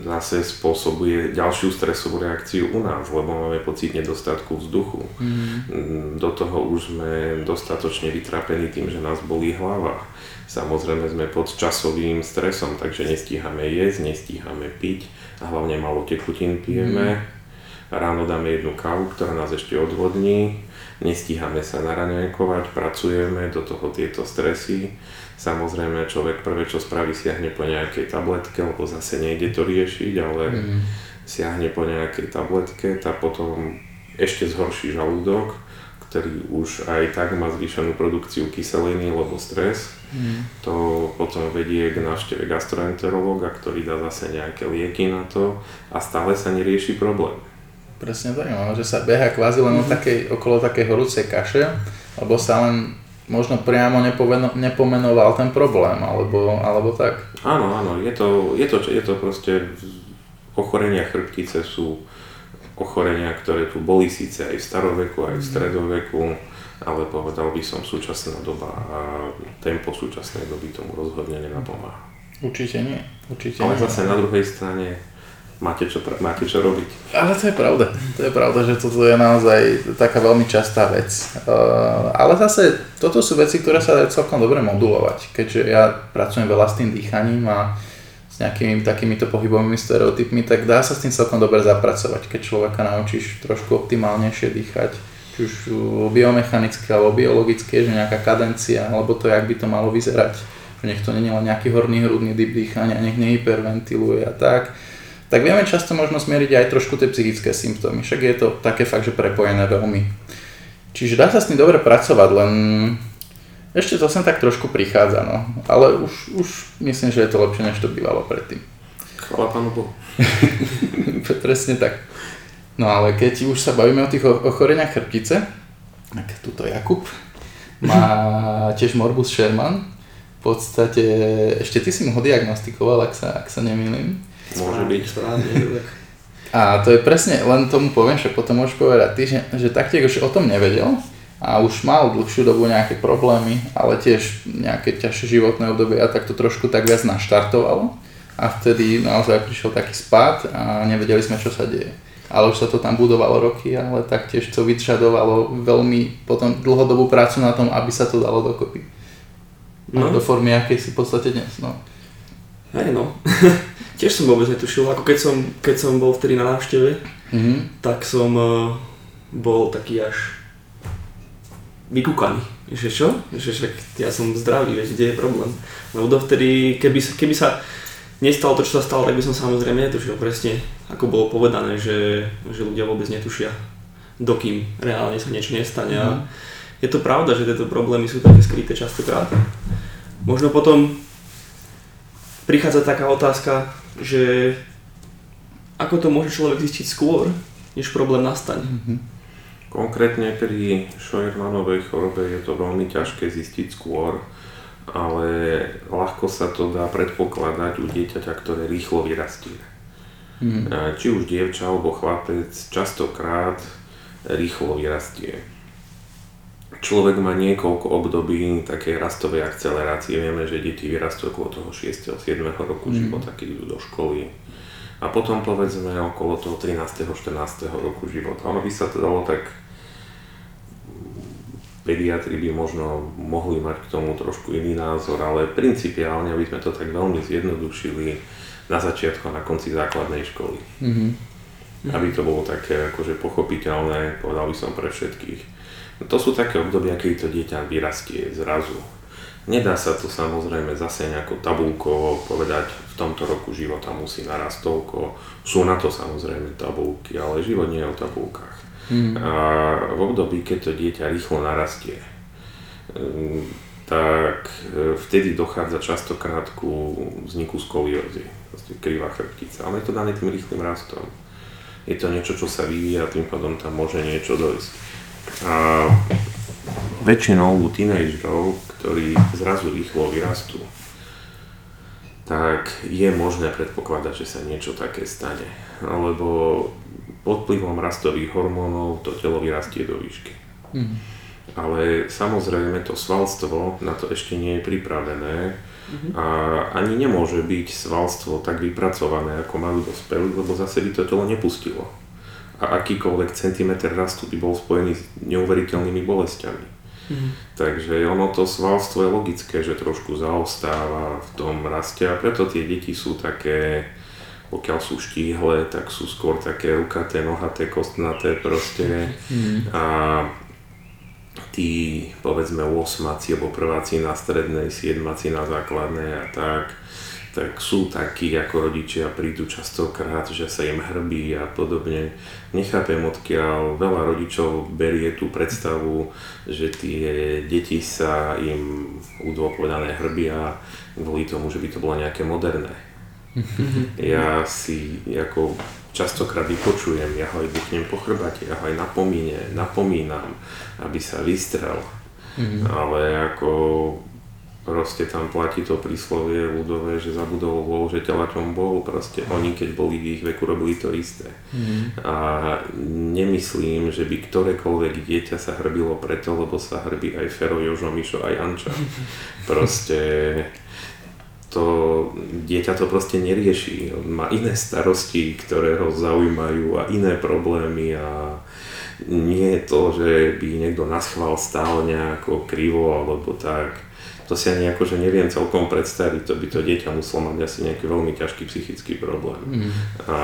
zase spôsobuje ďalšiu stresovú reakciu u nás, lebo máme pocit nedostatku vzduchu. Mm-hmm. Do toho už sme dostatočne vytrapení tým, že nás bolí hlava. Samozrejme sme pod časovým stresom, takže nestíhame jesť, nestíhame piť a hlavne malo tekutín pijeme. Ráno dáme jednu kávu, ktorá nás ešte odvodní, nestíhame sa naraňajkovať, pracujeme, do toho tieto stresy. Samozrejme človek prvé, čo spraví, siahne po nejakej tabletke, lebo zase nejde to riešiť, ale Mm-hmm. siahne po nejakej tabletke, tá potom ešte zhorší žalúdok, ktorý už aj tak má zvýšenú produkciu kyseliny, lebo stres. Mm. To potom vedie k návšteve gastroenterológa, ktorý dá zase nejaké lieky na to a stále sa nerieši problém. Presne tak, no, že sa beha kvázi len o takej, okolo takej horúcej kaše, lebo sa len možno priamo nepoveno, nepomenoval ten problém, alebo, alebo tak. Áno, áno, je to, je to, je to proste, ochorenia chrbtice sú ochorenia, ktoré tu boli síce aj v staroveku, aj v stredoveku, ale povedal by som súčasná doba a tempo súčasnej doby tomu rozhodne nenapomáha. Určite nie. Určite Ale nie. zase na druhej strane máte čo, máte čo robiť. Ale to je pravda. To je pravda, že toto je naozaj taká veľmi častá vec. Uh, ale zase toto sú veci, ktoré sa dajú celkom dobre modulovať, keďže ja pracujem veľa s tým dýchaním a s nejakými takýmito pohybovými stereotypmi, tak dá sa s tým celkom dobre zapracovať, keď človeka naučíš trošku optimálnejšie dýchať, či už biomechanicky alebo biologicky, že nejaká kadencia, alebo to, jak by to malo vyzerať, že nech to nie je len nejaký horný hrudný typ dýchania, nech nehyperventiluje a tak tak vieme často možno smeriť aj trošku tie psychické symptómy. Však je to také fakt, že prepojené veľmi. Čiže dá sa s tým dobre pracovať, len ešte to sem tak trošku prichádza, no. Ale už, už myslím, že je to lepšie, než to bývalo predtým. Chvala Pánu Bohu. [LAUGHS] Presne tak. No ale keď už sa bavíme o tých ochoreniach chrbtice, tak tuto Jakub má [LAUGHS] tiež morbus Sherman. V podstate, ešte ty si mu ho diagnostikoval, ak sa, ak sa nemýlim. Môže byť. Správne, tak. A to je presne, len tomu poviem, že potom môžeš povedať ty, že, že taktiež už o tom nevedel a už mal dlhšiu dobu nejaké problémy, ale tiež nejaké ťažšie životné obdobie a tak to trošku tak viac naštartovalo a vtedy naozaj prišiel taký spád a nevedeli sme, čo sa deje. Ale už sa to tam budovalo roky, ale taktiež to vyžadovalo veľmi potom dlhodobú prácu na tom, aby sa to dalo dokopy. No. No. Do formy, akej si v podstate dnes. No. Hej no. [LAUGHS] Tiež som vôbec netušil, ako keď som, keď som bol vtedy na návšteve, Mhm. tak som uh, bol taký až vykúkaný. Že čo? Že však ja som zdravý, veď kde je problém. Lebo dovtedy, keby, keby sa nestalo to, čo sa stalo, tak by som samozrejme netušil presne, ako bolo povedané, že, že ľudia vôbec netušia, dokým reálne sa niečo nestane. A Mhm. je to pravda, že tieto problémy sú také skryté častokrát. Možno potom prichádza taká otázka, že ako to môže človek zistiť skôr, než problém nastane. Mhm. Konkrétne pri Scheuermannovej chorobe je to veľmi ťažké zistiť skôr, ale ľahko sa to dá predpokladať u dieťaťa, ktoré rýchlo vyrastie. A Či už dievča alebo chlapec častokrát rýchlo vyrastie. Človek má niekoľko období takej rastovej akcelerácie. Vieme, že deti vyrastú okolo toho 6. 7. roku mm. života, keď idú do školy. A potom povedzme okolo toho 13. 14. roku života. Ono by sa to dalo tak pediatri by možno mohli mať k tomu trošku iný názor, ale principiálne, aby sme to tak veľmi zjednodušili na začiatku a na konci základnej školy. Mm-hmm. Aby to bolo také akože pochopiteľné, povedal by som pre všetkých. No to sú také obdobia, keď to dieťa vyrastie zrazu. Nedá sa to samozrejme zase nejako tabulkovo povedať, v tomto roku života musí narast toľko. Sú na to samozrejme tabulky, ale život nie je o tabulkách. Mm. A v období, keď to dieťa rýchlo narastie, mm, tak e, vtedy dochádza častokrát ku vzniku skoliózy, vlastne krivá chrbtica, ale je to dané tým rýchlým rastom. Je to niečo, čo sa vyvíja, tým pádom tam môže niečo dojsť. A väčšinou u tínejdžerov, ktorí zrazu rýchlo vyrastú, tak je možné predpokladať, že sa niečo také stane. Lebo pod vplyvom rastových hormónov to telo vyrastie do výšky. Mm. Ale samozrejme to svalstvo na to ešte nie je pripravené mm-hmm. a ani nemôže byť svalstvo tak vypracované, ako majú dospelí, lebo zase by to telo nepustilo. A akýkoľvek centimetr rastu by bol spojený s neuveriteľnými bolestiami. Mm. Takže ono to svalstvo je logické, že trošku zaostáva v tom raste a preto tie deti sú také pokiaľ sú štíhle, tak sú skôr také rukaté, nohaté, kostnaté proste. Mm. A tí, povedzme, 8 alebo prváci na strednej, 7 na základnej a tak, tak sú takí ako rodičia, prídu častokrát, že sa im hrbí a podobne. Nechápem odkiaľ veľa rodičov berie tú predstavu, že tie deti sa im udôpovedané hrbia kvôli tomu, že by to bolo nejaké moderné [LAUGHS] ja si ako častokrát vypočujem, ja ho aj buchnem po chrbate, ja ho aj napomíne, napomínam, aby sa vystrel. Mm-hmm. Ale ako proste tam platí to príslovie ľudové, že zabudol bol, že telaťom bol, proste oni keď boli v ich veku robili to isté. Mm-hmm. A nemyslím, že by ktorékoľvek dieťa sa hrbilo preto, lebo sa hrbí aj Fero, Jožo, Mišo, aj Anča. [LAUGHS] Proste to dieťa to proste nerieši. On má iné starosti, ktoré ho zaujímajú a iné problémy a nie je to, že by niekto naschval stál nejako krivo alebo tak. To si ani akože neviem celkom predstaviť, to by to dieťa muselo mať asi nejaký veľmi ťažký psychický problém. Mm. A,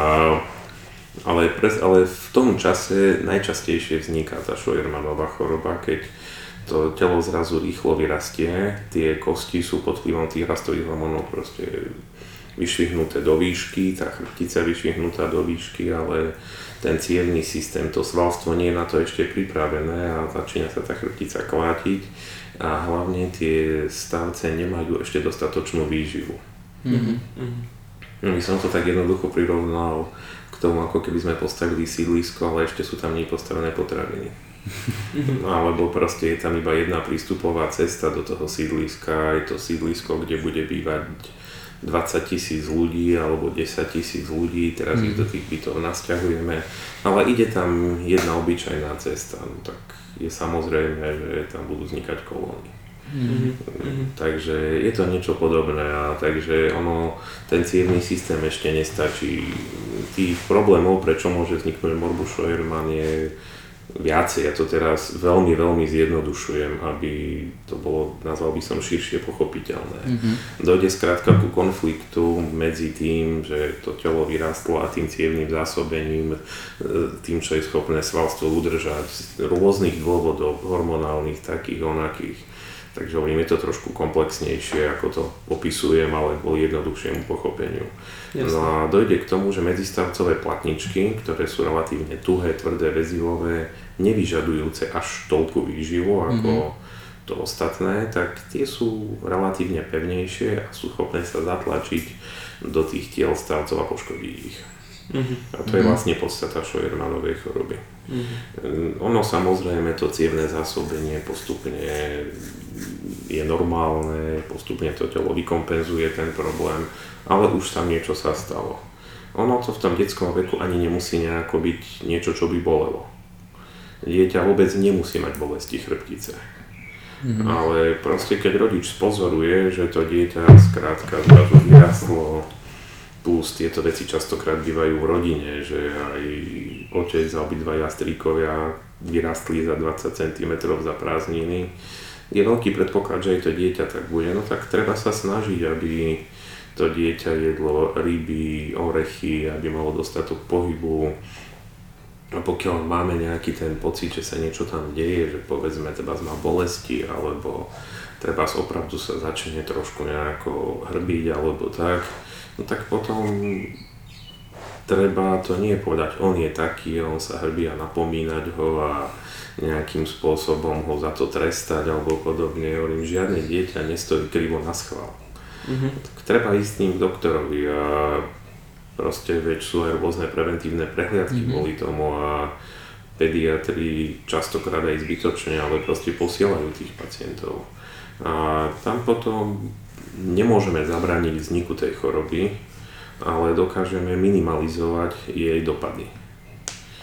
ale, pres, ale v tom čase najčastejšie vzniká tá Scheuermannová choroba, keď to telo zrazu rýchlo vyrastie, tie kosti sú pod vplyvom tých rastových hormónov proste vyšvihnuté do výšky, tá chrbtica vyšvihnutá do výšky, ale ten cievný systém, to svalstvo nie je na to ešte pripravené a začína sa tá chrbtica klátiť a hlavne tie stavce nemajú ešte dostatočnú výživu. Mm-hmm. No, by som to tak jednoducho prirovnal k tomu, ako keby sme postavili sídlisko, ale ešte sú tam nepostavené potraviny. [LAUGHS] Alebo proste je tam iba jedna prístupová cesta do toho sídliska, je to sídlisko, kde bude bývať 20 tisíc ľudí alebo 10 tisíc ľudí, teraz mm. ich do tých bytov nasťahujeme, ale ide tam jedna obyčajná cesta, no tak je samozrejme, že tam budú vznikať kolóny. Mm-hmm. Takže je to niečo podobné a takže ono, ten cievný systém ešte nestačí. Tých problémov, prečo môže vzniknúť morbus Scheuermann je viacej. Ja to teraz veľmi, veľmi zjednodušujem, aby to bolo, nazval by som, širšie pochopiteľné. Mm-hmm. Dojde skrátka ku konfliktu medzi tým, že to telo vyrastlo a tým cievným zásobením, e, tým, čo je schopné svalstvo udržať z rôznych dôvodov, hormonálnych, takých, onakých. Takže hovorím, je to trošku komplexnejšie, ako to opisujem, ale kvôli jednoduchšiemu pochopeniu. Jasne. No a dojde k tomu, že medzistavcové platničky, ktoré sú relatívne tuhé, tvrdé, väzivové, nevyžadujúce až toľku výživu ako mm-hmm. to ostatné, tak tie sú relatívne pevnejšie a sú schopné sa zatlačiť do tých tiel stavcov a poškodiť ich. Mm-hmm. A to je mhm. vlastne podstata Scheuermannovej choroby. Mm-hmm. Ono samozrejme to cievné zásobenie postupne je normálne, postupne to telo vykompenzuje ten problém, ale už tam niečo sa stalo. Ono to v tom detskom veku ani nemusí nejako byť niečo, čo by bolelo. dieťa vôbec nemusí mať bolesti chrbtice. Mm-hmm. Ale proste keď rodič spozoruje, že to dieťa skrátka zrazu vyrastlo, plus tieto veci častokrát bývajú v rodine, že aj otec a obidvaja stríkovia vyrastli za 20 cm za prázdniny, je veľký predpoklad, že aj to dieťa tak bude, no tak treba sa snažiť, aby to dieťa jedlo ryby, orechy, aby malo dostatok pohybu, a pokiaľ máme nejaký ten pocit, že sa niečo tam deje, že povedzme treba má bolesti, alebo treba opravdu sa začne trošku nejako hrbiť alebo tak, no tak potom treba to nie povedať, on je taký, on sa hrbí a napomínať ho a nejakým spôsobom ho za to trestať alebo podobne. Hovorím, žiadne dieťa nestojí krivo na schvál. Mm-hmm. Tak treba ísť s ním k doktorovi a proste veď sú aj rôzne preventívne prehliadky mm-hmm. kvôli tomu a pediatri častokrát aj zbytočne, ale proste posielajú tých pacientov. A tam potom nemôžeme zabrániť vzniku tej choroby, ale dokážeme minimalizovať jej dopady.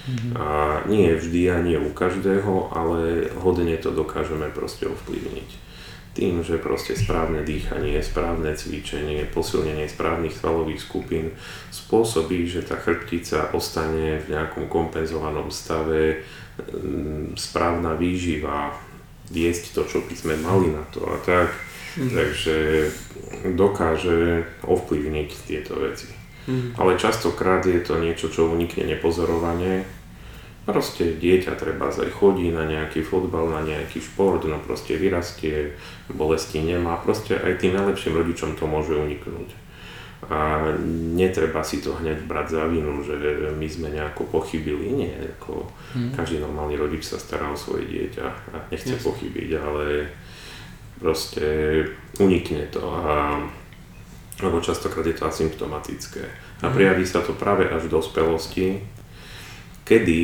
Mm-hmm. A nie vždy a nie u každého, ale hodne to dokážeme proste ovplyvniť tým, že proste správne dýchanie, správne cvičenie, posilnenie správnych svalových skupín spôsobí, že tá chrbtica ostane v nejakom kompenzovanom stave, mm, správna výživa, viesť to, čo by sme mali na to a tak. Mm. Takže dokáže ovplyvniť tieto veci. Mm. Ale častokrát je to niečo, čo unikne nepozorovanie Proste dieťa treba aj chodí na nejaký fotbal, na nejaký šport, no proste vyrastie, bolesti nemá, proste aj tým najlepším rodičom to môže uniknúť. A netreba si to hneď brať za vinu, že my sme nejako pochybili, nie, ako hmm. každý normálny rodič sa stará o svoje dieťa a nechce yes. pochybiť, ale proste unikne to a lebo častokrát je to asymptomatické. A mhm. prijaví sa to práve až v dospelosti, kedy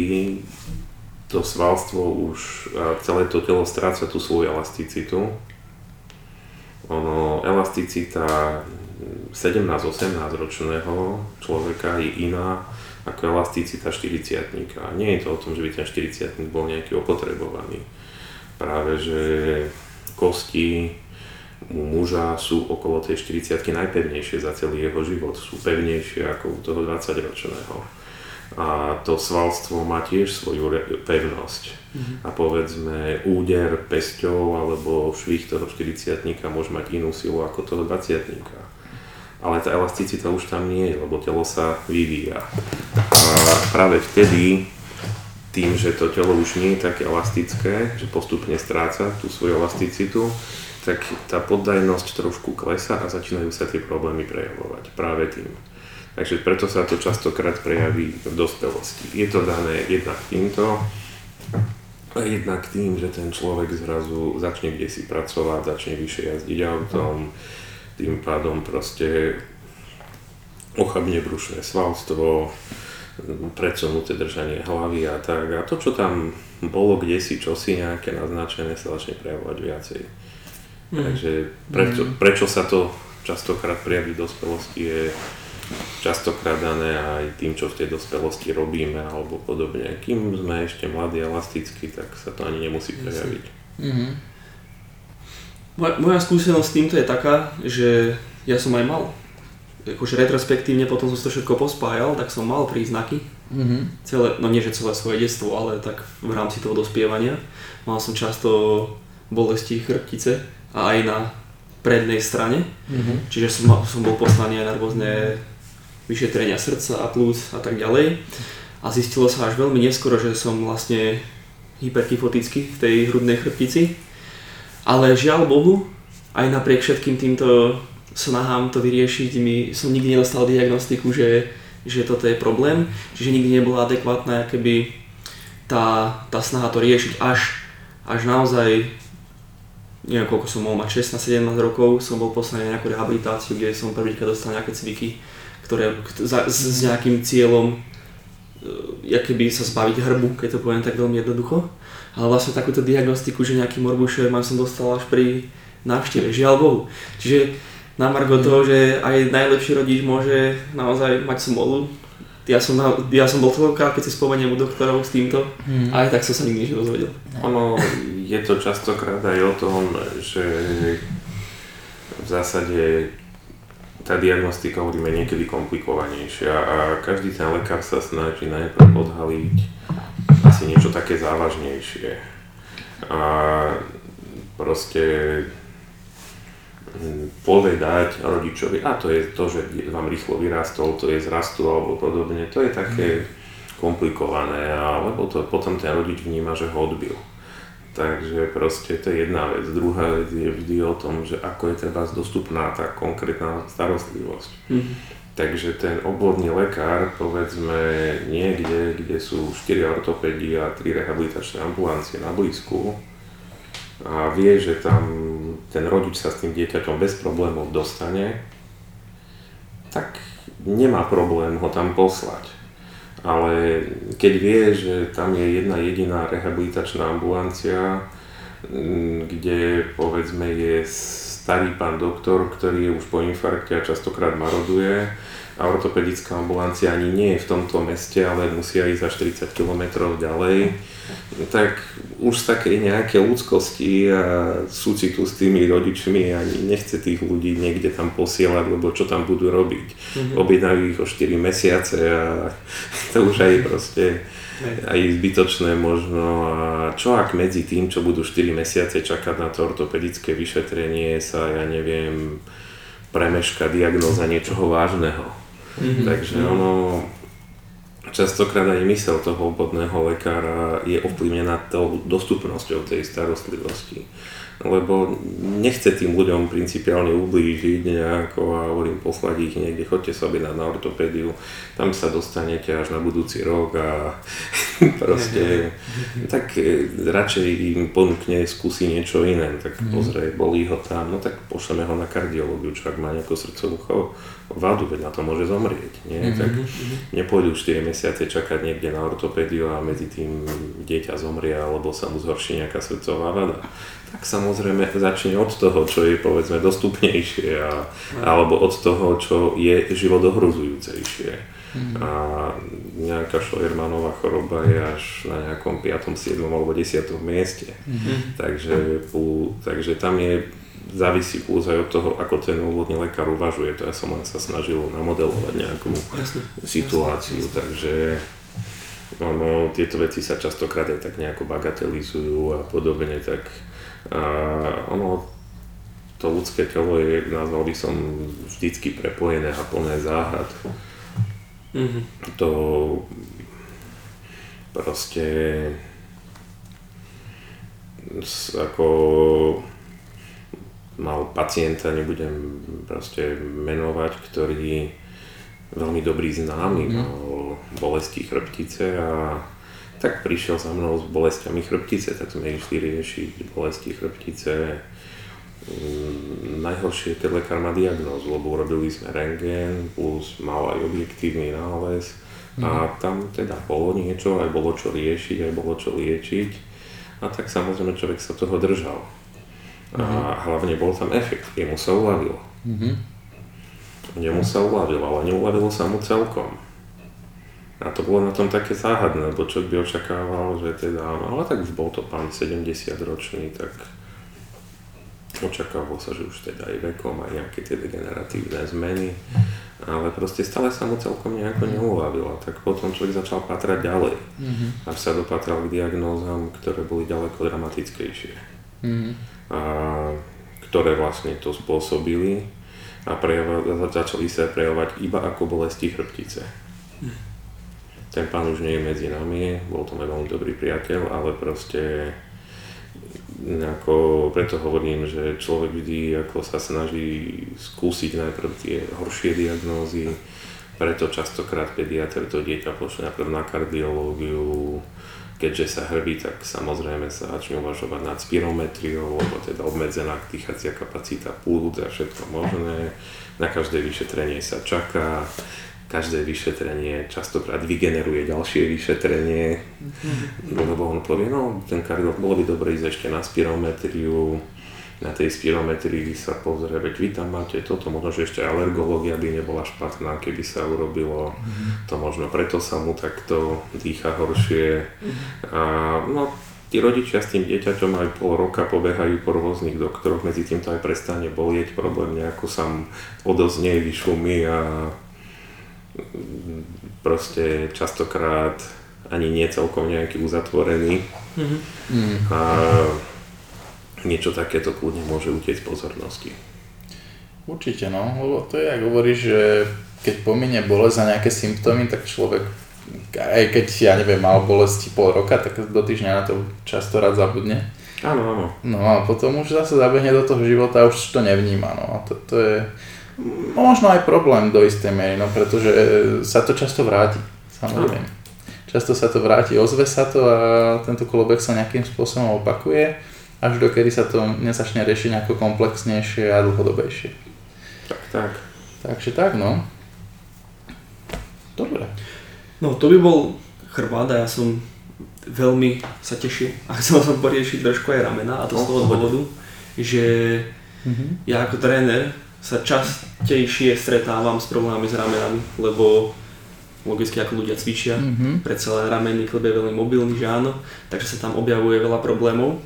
to svalstvo už celé to telo stráca tú svoju elasticitu. Ono, elasticita 17-18 ročného človeka je iná ako elasticita 40 Nie je to o tom, že by ten 40 bol nejaký opotrebovaný. Práve, že kosti u muža sú okolo tej 40 najpevnejšie za celý jeho život. Sú pevnejšie ako u toho 20 ročného a to svalstvo má tiež svoju pevnosť. Mm-hmm. A povedzme úder pesťou alebo švih toho 40 môže mať inú silu ako toho 20 Ale tá elasticita už tam nie je, lebo telo sa vyvíja. A práve vtedy, tým, že to telo už nie je také elastické, že postupne stráca tú svoju elasticitu, tak tá poddajnosť trošku klesa a začínajú sa tie problémy prejavovať práve tým. Takže preto sa to častokrát prejaví v dospelosti. Je to dané jednak týmto, a jednak tým, že ten človek zrazu začne kde si pracovať, začne vyššie jazdiť autom, tým pádom proste ochabne brušné svalstvo, predsunuté držanie hlavy a tak. A to, čo tam bolo kde si, čo si nejaké naznačené, sa začne prejavovať viacej. Mm. Takže prečo, mm. prečo sa to častokrát prejaví v dospelosti je častokrát dané aj tým, čo v tej dospelosti robíme alebo podobne. Kým sme ešte mladí elastickí, tak sa to ani nemusí prejaviť. Mm-hmm. Moja, moja skúsenosť s týmto je taká, že ja som aj mal, akože retrospektívne potom som to všetko pospájal, tak som mal príznaky. Mm-hmm. Celé, no nie že celé svoje detstvo, ale tak v rámci toho dospievania. Mal som často bolesti chrbtice a aj na prednej strane. Mm-hmm. Čiže som, som bol poslaný aj na rôzne vyšetrenia srdca a plúc a tak ďalej. A zistilo sa až veľmi neskoro, že som vlastne hyperkyfotický v tej hrudnej chrbtici. Ale žiaľ Bohu, aj napriek všetkým týmto snahám to vyriešiť, mi som nikdy nedostal diagnostiku, že, že toto je problém. Čiže nikdy nebola adekvátna keby tá, tá snaha to riešiť až, až naozaj neviem koľko som mohol mať, 16-17 rokov som bol poslaný na nejakú rehabilitáciu, kde som prvýkrát dostal nejaké cviky ktoré za, s, s nejakým cieľom e, keby sa zbaviť hrbu, keď to poviem tak veľmi jednoducho. Ale vlastne takúto diagnostiku, že nejaký Morbus Sherman som dostal až pri návšteve, žiaľ Bohu. Čiže na margo toho, že aj najlepší rodič môže naozaj mať smolu, Ja som, na, ja som bol celková, keď si spomeniem u doktorov s týmto, Hmm. a aj tak som sa nikdy nič. Ono je to častokrát aj o tom, že v zásade tá diagnostika hovoríme niekedy komplikovanejšia a každý ten lekár sa snaží najprv odhaliť asi niečo také závažnejšie. A proste mm, povedať rodičovi, a to je to, že vám rýchlo vyrástol, to je z rastu alebo podobne, to je také komplikované, alebo to potom ten rodič vníma, že ho odbil. Takže proste to je jedna vec. Druhá vec je vždy o tom, že ako je treba dostupná tá konkrétna starostlivosť. Mhm. Takže ten obvodný lekár, povedzme niekde, kde sú 4 ortopédie a 3 rehabilitačné ambulancie na blízku a vie, že tam ten rodič sa s tým dieťaťom bez problémov dostane, tak nemá problém ho tam poslať. Ale keď vie, že tam je jedna jediná rehabilitačná ambulancia, kde povedzme je starý pán doktor, ktorý je už po infarkte a častokrát maroduje a ortopedická ambulancia ani nie je v tomto meste, ale musia ísť až 40 km ďalej, tak už z takej nejaké ľudskosti a súcitu s tými rodičmi ani nechce tých ľudí niekde tam posielať, lebo čo tam budú robiť. Mhm. Objednajú ich o 4 mesiace a [LAUGHS] to už aj proste aj zbytočné možno a čo ak medzi tým, čo budú 4 mesiace čakať na to ortopedické vyšetrenie sa, ja neviem, premeška diagnóza niečoho vážneho. Mhm. Takže ono, častokrát aj mysel toho obvodného lekára je ovplyvnená tou dostupnosťou tej starostlivosti. Lebo nechce tým ľuďom principiálne ublížiť nejako a hovorím poslať ich niekde, chodte sa objednať na ortopédiu, tam sa dostanete až na budúci rok a [LAUGHS] proste tak e, radšej im ponúkne skúsi niečo iné, tak pozrie, bolí ho tam, no tak pošleme ho na kardiológiu, čo ak má nejakú srdcovú vadu, veď na to môže zomrieť, nie? Tak nepôjdu 4 mesiace čakať niekde na ortopédiu a medzi tým dieťa zomrie alebo sa mu zhorší nejaká srdcová vada. Tak samozrejme začne od toho, čo je povedzme dostupnejšie a, alebo od toho, čo je život ohrozujúcejšie. A nejaká Scheuermanová choroba je až na nejakom 5., 7. alebo 10. mieste. Takže, pu- takže tam je závisí plus aj od toho, ako ten úvodný lekár uvažuje. To ja som len sa snažil namodelovať nejakú Jasne. situáciu, takže ono, tieto veci sa častokrát aj tak nejako bagatelizujú a podobne, tak a ono, to ľudské telo je, nazval by som, vždycky prepojené a plné záhad. Mhm. To proste ako mal pacienta, nebudem proste menovať, ktorý veľmi dobrý známy, Mhm. mal bolesti chrbtice a tak prišiel za mnou s bolestiami chrbtice, tak sme išli riešiť bolesti chrbtice. Mm, Najhoršie keď lekár má diagnózu, lebo urobili sme rentgen, plus mal aj objektívny nález a tam teda bolo niečo, aj bolo čo riešiť, aj bolo čo liečiť a tak samozrejme človek sa toho držal. A hlavne bol tam efekt, jemu sa uľavilo. Mhm. Jemu sa uľavilo, ale neuľavilo sa mu celkom. A to bolo na tom také záhadné, lebo človek by očakával, že teda, no ale tak už bol to pán 70 ročný, tak očakávalo sa, že už teda aj vekom, aj nejaké tie degeneratívne zmeny, ale proste stále sa mu celkom nejako neuľavilo. Tak potom človek začal patrať ďalej, Mhm. až sa dopatral k diagnózam, ktoré boli ďaleko dramatickejšie Mhm. A ktoré vlastne to spôsobili a prejava, začali sa prejavovať iba ako bolesti chrbtice. Ten pán už nie je medzi nami, bol to veľmi dobrý priateľ, ale proste ako, preto hovorím, že človek vždy ako sa snaží skúsiť najprv tie horšie diagnózy, preto častokrát pediatr to dieťa pošle najprv na kardiológiu, keďže sa hrbí, tak samozrejme sa začne uvažovať nad spirometriou, lebo teda obmedzená dýchacia kapacita púd a všetko možné. Na každé vyšetrenie sa čaká, každé vyšetrenie častokrát vygeneruje ďalšie vyšetrenie, lebo on povie, no ten kardiolog, bolo by dobre ísť ešte na spirometriu, na tej spirometrii sa pozrie, veď vy tam máte toto, možno, že ešte alergológia by nebola špatná, keby sa urobilo mm-hmm. to možno, preto sa mu takto dýcha horšie. Mm-hmm. A, no, tí rodičia s tým dieťaťom aj pol roka pobehajú po rôznych doktoroch, medzi tým to aj prestane bolieť, problém nejako sa odoznie, vyšumí a proste častokrát ani nie celkom nejaký uzatvorený. Mm-hmm. A niečo takéto kľudne môže utieť pozornosti. Určite no, lebo to je, ako hovoríš, že keď pominie bolesť a nejaké symptómy, tak človek aj keď, ja neviem, mal bolesti pol roka, tak do týždňa na to často rád zabudne. Áno, áno. No a potom už zase zabehne do toho života a už to nevníma, no a to, to je možno aj problém do istej miery, no pretože sa to často vráti, samozrejme. Často sa to vráti, ozve sa to a tento kolobek sa nejakým spôsobom opakuje, až dokedy sa to nezačne riešiť nejako komplexnejšie a dlhodobejšie. Tak, tak. Takže tak, no. Dobre. No to by bol chrbát a ja som veľmi sa tešil a [LAUGHS] chcel som poriešiť trošku aj ramena a to z toho dôvodu, že mm-hmm. ja ako tréner sa častejšie stretávam s problémami s ramenami, lebo logicky ako ľudia cvičia, mm-hmm. predsa len ramenný chleb je veľmi mobilný, že áno, takže sa tam objavuje veľa problémov.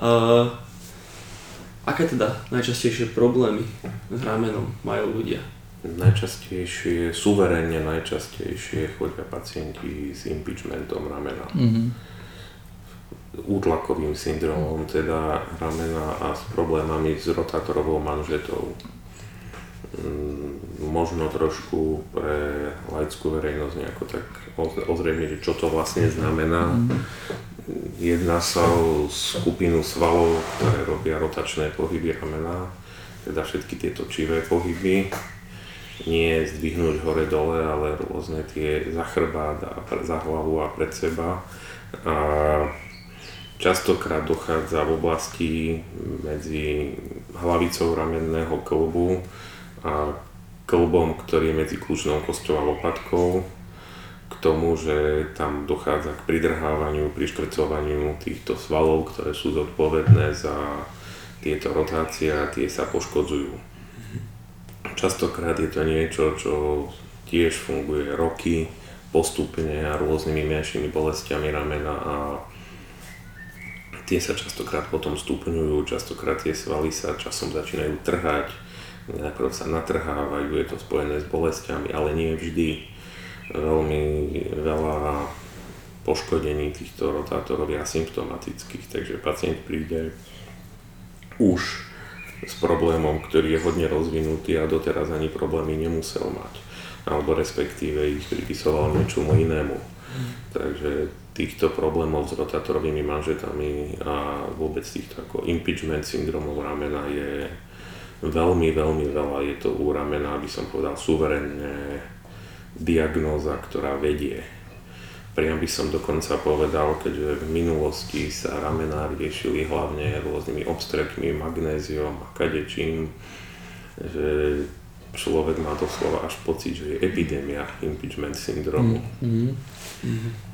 Uh, aké teda najčastejšie problémy s ramenom majú ľudia? Najčastejšie, suverénne najčastejšie chodia pacienti s impeachmentom ramena. Mm-hmm. Útlakovým syndromom teda ramena a s problémami s rotátorovou manžetou. Mm, možno trošku pre laickú verejnosť nejako tak ozrejme, že čo to vlastne znamená. Mm-hmm. Jedná sa o skupinu svalov, ktoré robia rotačné pohyby ramena, teda všetky tieto čivé pohyby nie zdvihnúť hore-dole, ale rôzne tie za chrbát a za hlavu a pred seba. A častokrát dochádza v oblasti medzi hlavicou ramenného klbu a klbom, ktorý je medzi kľúčnou kosťou a lopatkou k tomu, že tam dochádza k pridrhávaniu, priškrcovaniu týchto svalov, ktoré sú zodpovedné za tieto rotácie a tie sa poškodzujú. Častokrát je to niečo, čo tiež funguje roky, postupne a rôznymi menšími bolestiami ramena a tie sa častokrát potom stupňujú, častokrát tie svaly sa časom začínajú trhať, najprv sa natrhávajú, je to spojené s bolestiami, ale nie vždy. Veľmi veľa poškodení týchto rotátorov je asymptomatických, takže pacient príde už s problémom, ktorý je hodne rozvinutý a doteraz ani problémy nemusel mať. Alebo respektíve ich pripisoval niečomu inému. Takže týchto problémov s rotátorovými manžetami a vôbec týchto ako impeachment syndromov ramena je veľmi, veľmi veľa. Je to u ramena, aby som povedal, suverénne diagnóza, ktorá vedie Priam by som dokonca povedal, keďže v minulosti sa ramená riešili hlavne rôznymi obstrekmi, magnéziom a kadečím, že človek má doslova až pocit, že je epidémia impeachment syndromu. Mm-hmm. Mm-hmm. Mm,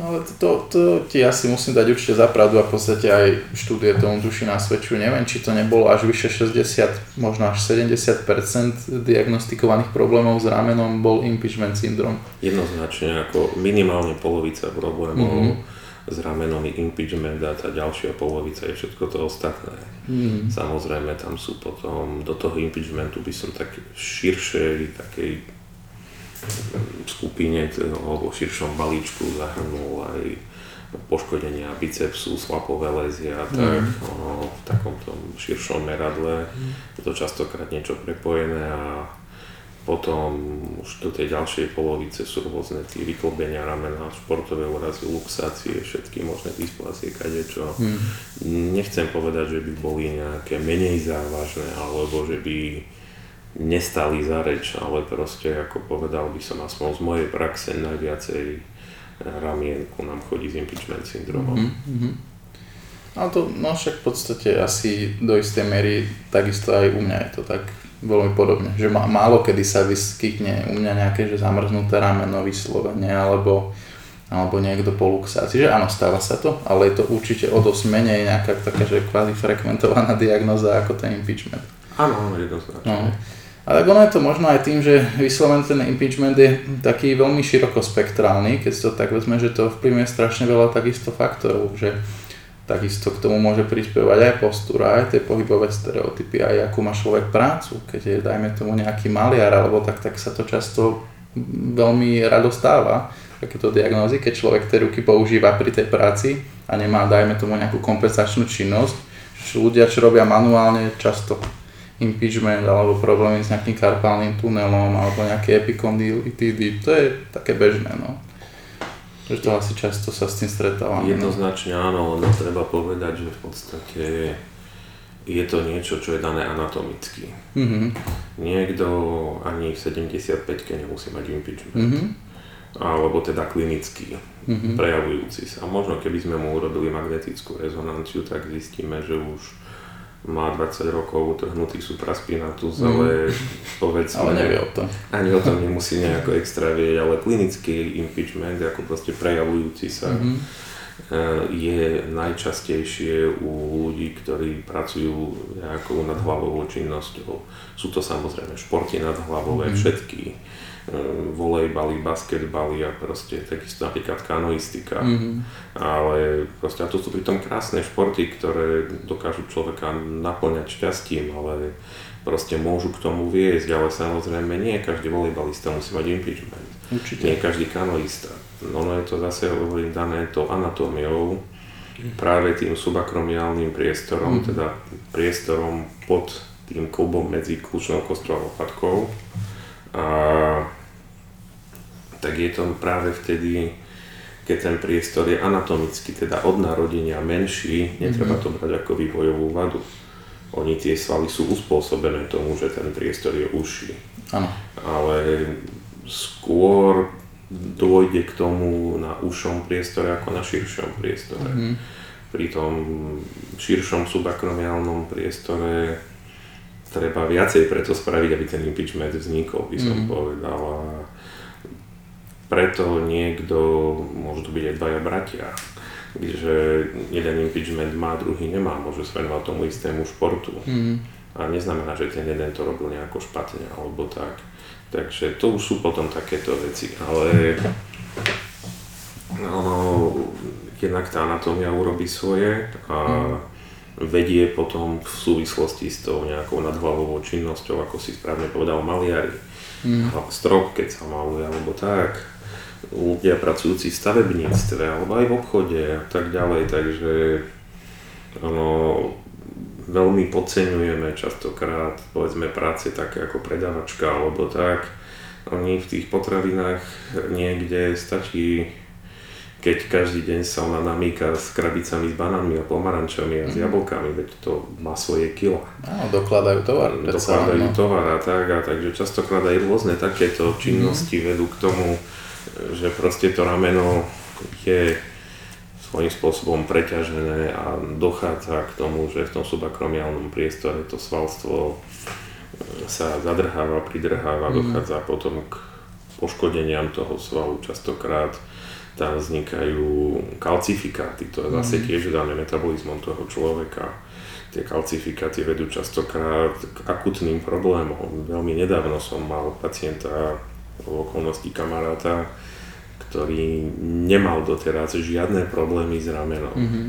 ale to, to ti asi musím dať určite za pravdu a v podstate aj štúdie tomu duši nasvedčujú. Neviem, či to nebolo až vyše 60, možno až 70% diagnostikovaných problémov s ramenom bol impeachment syndrom. Jednoznačne, ako minimálne polovica problémov mm-hmm. s ramenom je impeachment a tá ďalšia polovica je všetko to ostatné. Mm-hmm. Samozrejme, tam sú potom, do toho impeachmentu by som tak širšej, takej skupine alebo širšom balíčku zahrnul aj poškodenia bicepsu, slapové lezie a tak mm. no, v takomto širšom meradle. Mm. Je to častokrát niečo prepojené a potom už do tej ďalšej polovice sú rôzne tie vyklbenia ramena, športové úrazy, luxácie, všetky možné dysplasie, kadečo. Mm. Nechcem povedať, že by boli nejaké menej závažné, alebo že by nestali za reč, ale proste ako povedal by som aspoň z mojej praxe najviacej ramien ku nám chodí s impeachment syndromom. Mm-hmm. Ale to, no však v podstate asi do istej miery takisto aj u mňa je to tak veľmi podobne, že málo kedy sa vyskytne u mňa nejaké že zamrznuté rameno vyslovene, alebo alebo niekto po luxácii, že áno, stáva sa to, ale je to určite o dosť menej nejaká taká, že kvázi frekventovaná diagnoza ako ten impeachment. Áno, jednoznačne. No. A tak ono je to možno aj tým, že vysloven ten impeachment je taký veľmi širokospektrálny, keď to tak vezme, že to vplyvňuje strašne veľa takisto faktorov, že takisto k tomu môže prispievať aj postúra, aj tie pohybové stereotypy, aj akú má človek prácu. Keď je, dajme tomu, nejaký maliar, alebo tak, tak sa to často veľmi rado stáva, takéto diagnózy, keď človek tie ruky používa pri tej práci a nemá, dajme tomu, nejakú kompenzačnú činnosť. Ľudia, čo robia manuálne, často impeachment alebo problémy s nejakým karpálnym tunelom alebo nejaké epikondylitídy, to je také bežné, no. Že to asi často sa s tým stretávame. No. Jednoznačne áno, len treba povedať, že v podstate je to niečo, čo je dané anatomicky. Mm-hmm. Niekto ani v 75-ke nemusí mať impeachment. Mm-hmm. Alebo teda klinický, mm-hmm. prejavujúci sa. A možno keby sme mu urobili magnetickú rezonanciu, tak zistíme, že už má 20 rokov utrhnutý supraspinatus, mm. ale povedzme... ale nevie o tom. Ani o tom nemusí nejako extra vieť, ale klinický impeachment, ako proste prejavujúci sa, mm-hmm. je najčastejšie u ľudí, ktorí pracujú nejakou nadhlavovou činnosťou. Sú to samozrejme športy nadhlavové, mm-hmm. všetky volejbaly, basketbaly a proste takisto napríklad kanoistika. Mm-hmm. Ale proste a to sú pritom krásne športy, ktoré dokážu človeka naplňať šťastím, ale proste môžu k tomu viesť, ale samozrejme nie každý volejbalista musí mať impeachment. Určite. Nie každý kanoista. No, no je to zase, hovorím, dané to anatómiou, práve tým subakromiálnym priestorom, mm-hmm. teda priestorom pod tým klubom medzi kľúčnou kostou a lopatkou. A tak je to práve vtedy, keď ten priestor je anatomicky, teda od narodenia menší, netreba mhm. to brať ako vývojovú vadu. Oni tie svaly sú uspôsobené tomu, že ten priestor je užší. Ano. Ale skôr dôjde k tomu na ušom priestore ako na širšom priestore. Mm-hmm. Pri tom širšom subakromiálnom priestore treba viacej preto spraviť, aby ten impeachment vznikol, by som mm-hmm. povedal. A preto niekto, môžu to byť aj dvaja bratia, že jeden impeachment má, druhý nemá, môže sa venovať tomu istému športu. Mm. A neznamená, že ten jeden to robil nejako špatne alebo tak. Takže to už sú potom takéto veci, ale ono, jednak tá anatómia urobí svoje a mm. vedie potom v súvislosti s tou nejakou nadhlavovou činnosťou, ako si správne povedal, maliari. Mm. Strop, keď sa maluje, alebo tak ľudia pracujúci v stavebníctve alebo aj v obchode a tak ďalej, takže ono, veľmi podceňujeme častokrát povedzme práce také ako predavačka alebo tak. Oni v tých potravinách niekde stačí keď každý deň sa ona namýka s krabicami s banánmi a pomarančami a s mhm. jablkami, veď to má svoje kila. Áno, dokladajú tovar. Dokladajú tovar a tak, a takže častokrát aj rôzne takéto činnosti mm. vedú k tomu, že proste to rameno je svojím spôsobom preťažené a dochádza k tomu, že v tom subakromiálnom priestore to svalstvo e, sa zadrháva, pridrháva, mm. dochádza potom k poškodeniam toho svalu. Častokrát tam vznikajú kalcifikáty, to je zase mm. tiež dané metabolizmom toho človeka. Tie kalcifikáty vedú častokrát k akutným problémom. Veľmi nedávno som mal pacienta okolnosti kamaráta, ktorý nemal doteraz žiadne problémy s ramenom. Mm-hmm.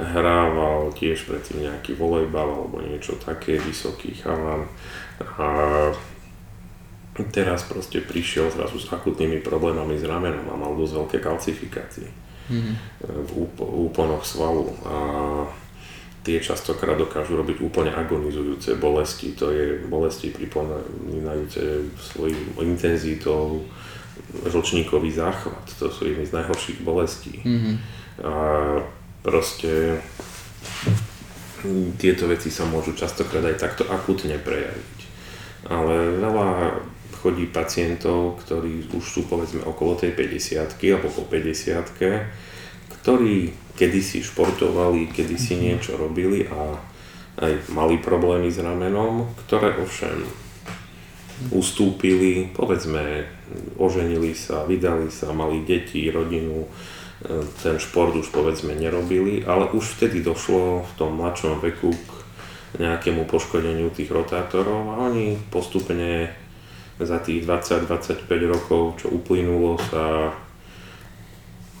Hrával tiež predtým nejaký volejbal alebo niečo také, vysoký chalan. A teraz proste prišiel zrazu s akutnými problémami s ramenom a mal dosť veľké kalcifikácie mm-hmm. v úponoch svalu. A tie častokrát dokážu robiť úplne agonizujúce bolesti. To je bolesti pripomínajúce svojou intenzitou ročníkový záchvat. To sú jedny z najhorších bolestí. Mm-hmm. A proste tieto veci sa môžu častokrát aj takto akutne prejaviť. Ale veľa chodí pacientov, ktorí už sú povedzme okolo tej 50 alebo po 50 ktorí kedysi športovali, kedysi mm-hmm. niečo robili a aj mali problémy s ramenom, ktoré ovšem ustúpili, povedzme, oženili sa, vydali sa, mali deti, rodinu, e, ten šport už povedzme nerobili, ale už vtedy došlo v tom mladšom veku k nejakému poškodeniu tých rotátorov a oni postupne za tých 20-25 rokov, čo uplynulo, sa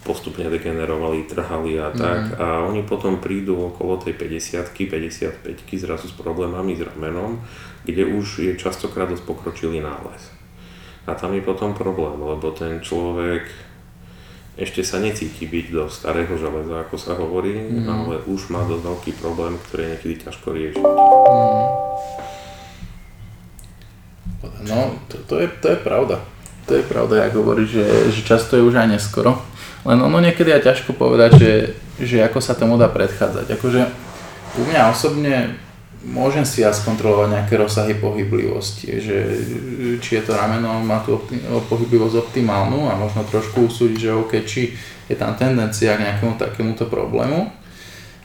postupne degenerovali, trhali a tak. Mm. A oni potom prídu okolo tej 50 55 zrazu s problémami s ramenom, kde už je častokrát dosť pokročilý nález. A tam je potom problém, lebo ten človek ešte sa necíti byť do starého železa, ako sa hovorí, mm. ale už má dosť veľký problém, ktorý je niekedy ťažko riešiť. Mm. No, to, to, je, to je pravda. To je pravda, ako hovorí, že, že často je už aj neskoro. Len ono niekedy je ťažko povedať, že, že ako sa tomu dá predchádzať. Akože u mňa osobne môžem si ja skontrolovať nejaké rozsahy pohyblivosti, že či je to rameno, má tú opti- pohyblivosť optimálnu a možno trošku usúdiť, že OK, či je tam tendencia k nejakému takémuto problému.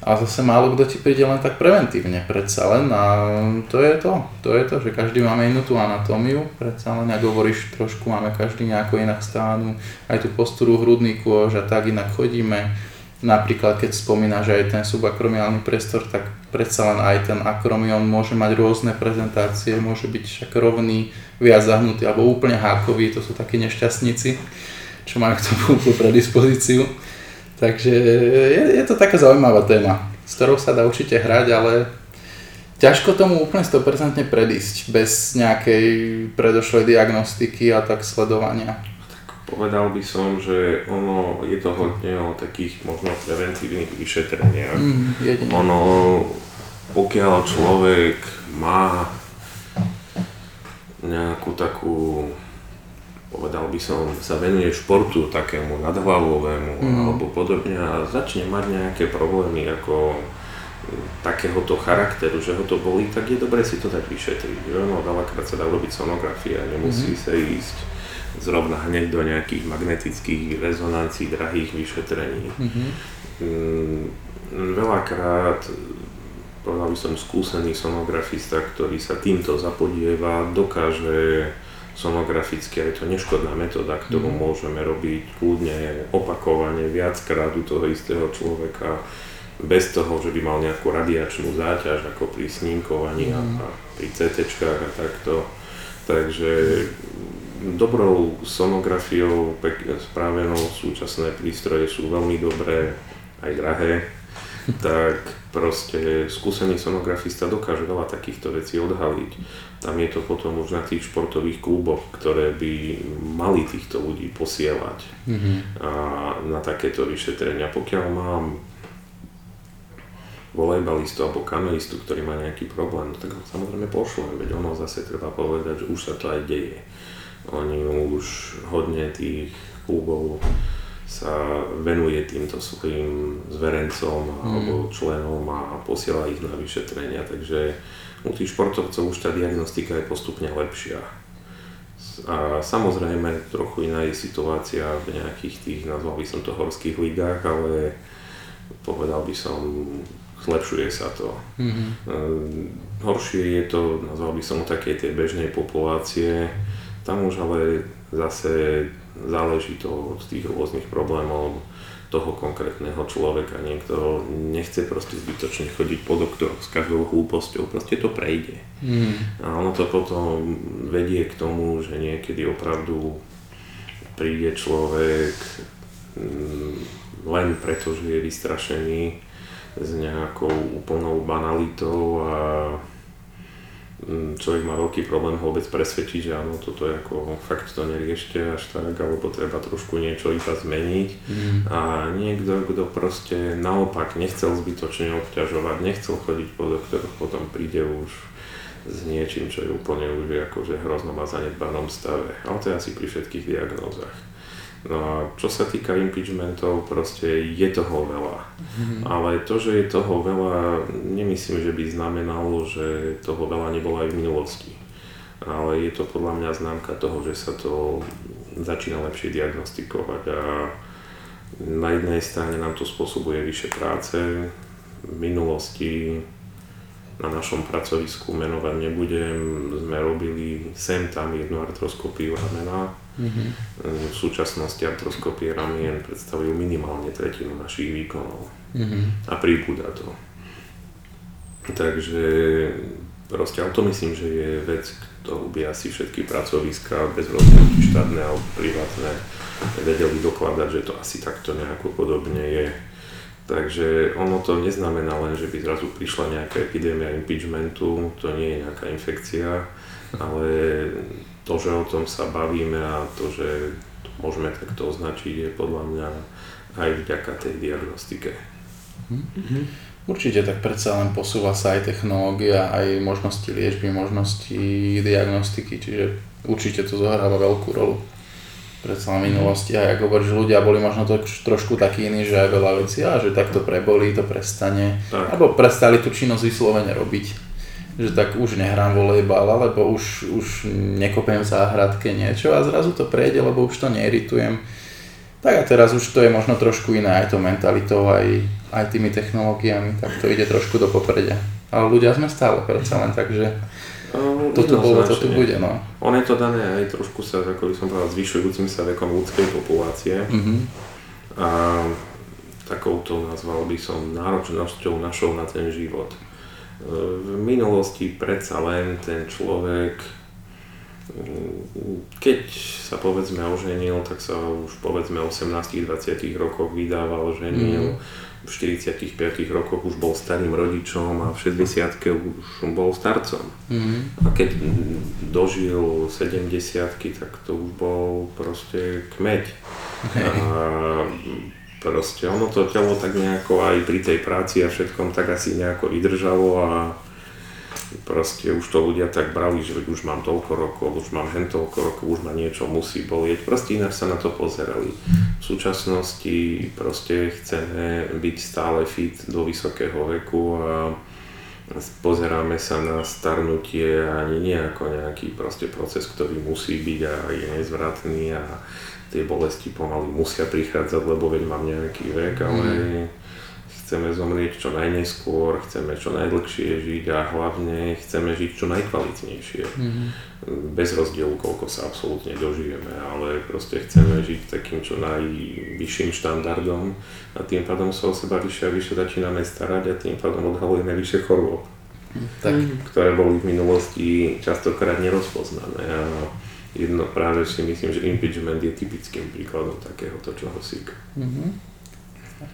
A zase málo kto ti príde len tak preventívne, predsa len a to je to, to je to, že každý máme inú tú anatómiu, predsa len ako hovoríš, trošku máme každý nejako inak stánu, aj tú posturu hrudný kôž a tak inak chodíme. Napríklad keď spomínaš aj ten subakromiálny priestor, tak predsa len aj ten akromion môže mať rôzne prezentácie, môže byť však rovný, viac zahnutý alebo úplne hákový, to sú takí nešťastníci, čo majú k tomu predispozíciu. Takže je, je to taká zaujímavá téma, s ktorou sa dá určite hrať, ale ťažko tomu úplne 100% predísť bez nejakej predošlej diagnostiky a tak sledovania. Povedal by som, že ono je to hodne o takých možno preventívnych vyšetreniach. Mm, ono, pokiaľ človek má nejakú takú povedal by som, sa venuje športu takému nadhlavovému mm. alebo podobne a začne mať nejaké problémy ako takéhoto charakteru, že ho to bolí, tak je dobre si to dať vyšetriť. No, veľakrát sa dá urobiť sonografia, nemusí mm. sa ísť zrovna hneď do nejakých magnetických rezonancií, drahých vyšetrení. Mm-hmm. Mm, veľakrát povedal by som skúsený sonografista, ktorý sa týmto zapodieva, dokáže sonograficky je to neškodná metóda, ktorú mm. môžeme robiť kľudne, opakovane, viackrát u toho istého človeka, bez toho, že by mal nejakú radiačnú záťaž, ako pri snímkovaní mm. a, pri CT a takto. Takže dobrou sonografiou, pekne spravenou, súčasné prístroje sú veľmi dobré, aj drahé, [LAUGHS] tak proste skúsený sonografista dokáže veľa takýchto vecí odhaliť. Tam je to potom už na tých športových kluboch, ktoré by mali týchto ľudí posielať mm-hmm. a na takéto vyšetrenia. Pokiaľ mám volejbalistu alebo kamelistu, ktorý má nejaký problém, no tak ho samozrejme pošlem, veď ono zase treba povedať, že už sa to aj deje. Oni už hodne tých klubov sa venuje týmto svojim zverencom mm. alebo členom a posiela ich na vyšetrenia, takže u tých športovcov už tá diagnostika je postupne lepšia. A samozrejme trochu iná je situácia v nejakých tých, nazval by som to horských ligách, ale povedal by som, zlepšuje sa to. Mm-hmm. Horšie je to, nazval by som také tej bežnej populácie, tam už ale zase záleží to od tých rôznych problémov toho konkrétneho človeka. Niekto nechce proste zbytočne chodiť po doktoroch s každou hlúposťou, proste to prejde. Mm. A ono to potom vedie k tomu, že niekedy opravdu príde človek mm, len preto, že je vystrašený s nejakou úplnou banalitou a človek má veľký problém vôbec presvedčiť, že áno, toto je ako fakt to neriešte až tak, alebo treba trošku niečo iba zmeniť. Mm. A niekto, kto proste naopak nechcel zbytočne obťažovať, nechcel chodiť po doktoroch, potom príde už s niečím, čo je úplne už akože hroznom a zanedbanom stave. Ale to je asi pri všetkých diagnózach. Čo sa týka impeachmentov, proste je toho veľa. Mm-hmm. Ale to, že je toho veľa, nemyslím, že by znamenalo, že toho veľa nebolo aj v minulosti. Ale je to podľa mňa známka toho, že sa to začína lepšie diagnostikovať a na jednej strane nám to spôsobuje vyššie práce, v minulosti na našom pracovisku menovať nebudem, sme robili sem tam jednu artroskopiu ramena. Mm-hmm. V súčasnosti artroskopie ramien predstavujú minimálne tretinu našich výkonov mm-hmm. a príbuda to. Takže proste, to myslím, že je vec, ktorú by asi všetky pracoviska bez rozdielu štátne alebo privátne vedeli dokladať, že to asi takto nejako podobne je. Takže ono to neznamená len, že by zrazu prišla nejaká epidémia impeachmentu, to nie je nejaká infekcia, ale to, že o tom sa bavíme a to, že môžeme takto označiť, je podľa mňa aj vďaka tej diagnostike. Mm-hmm. Určite, tak predsa len posúva sa aj technológia, aj možnosti liečby, možnosti diagnostiky, čiže určite to zohráva veľkú rolu predsa v minulosti a ako hovoríš, ľudia boli možno to trošku takí iní, že aj veľa vecí, a že takto prebolí, to prestane, tak. alebo prestali tú činnosť vyslovene robiť. Že tak už nehrám volejbal, alebo už, už nekopiem v záhradke niečo a zrazu to prejde, lebo už to neiritujem. Tak a teraz už to je možno trošku iné aj to mentalitou, aj, aj tými technológiami, tak to ide trošku do popredia. Ale ľudia sme stále predsa len, takže to tu bolo, to tu bude, no. On je to dané aj trošku sa, ako by som povedal, zvyšujúcim sa vekom ľudskej populácie. Mm-hmm. A takouto nazval by som náročnosťou našou na ten život. V minulosti predsa len ten človek, keď sa povedzme oženil, tak sa už povedzme 18-20 rokoch vydával, ženil. V 45 rokoch už bol starým rodičom a v 60 už bol starcom. Mm-hmm. A keď dožil 70 tak to už bol proste kmeď. Okay. A proste ono to telo tak nejako aj pri tej práci a všetkom tak asi nejako vydržalo a proste už to ľudia tak brali, že už mám toľko rokov, už mám hen toľko rokov, už ma niečo musí bolieť. Proste ináč sa na to pozerali. V súčasnosti proste chceme byť stále fit do vysokého veku a pozeráme sa na starnutie ani nie ako nejaký proste proces, ktorý musí byť a je nezvratný a tie bolesti pomaly musia prichádzať, lebo veď mám nejaký vek, ale mm chceme zomrieť čo najneskôr, chceme čo najdlhšie žiť a hlavne chceme žiť čo najkvalitnejšie. Mm-hmm. Bez rozdielu, koľko sa absolútne dožijeme, ale proste chceme žiť takým čo najvyšším štandardom a tým pádom sa o seba vyššie a vyššie začíname starať a tým pádom odhalujeme vyššie chorôb, tak. ktoré boli v minulosti častokrát nerozpoznané. A jedno práve si myslím, že impeachment je typickým príkladom takéhoto čohosi. Mm-hmm.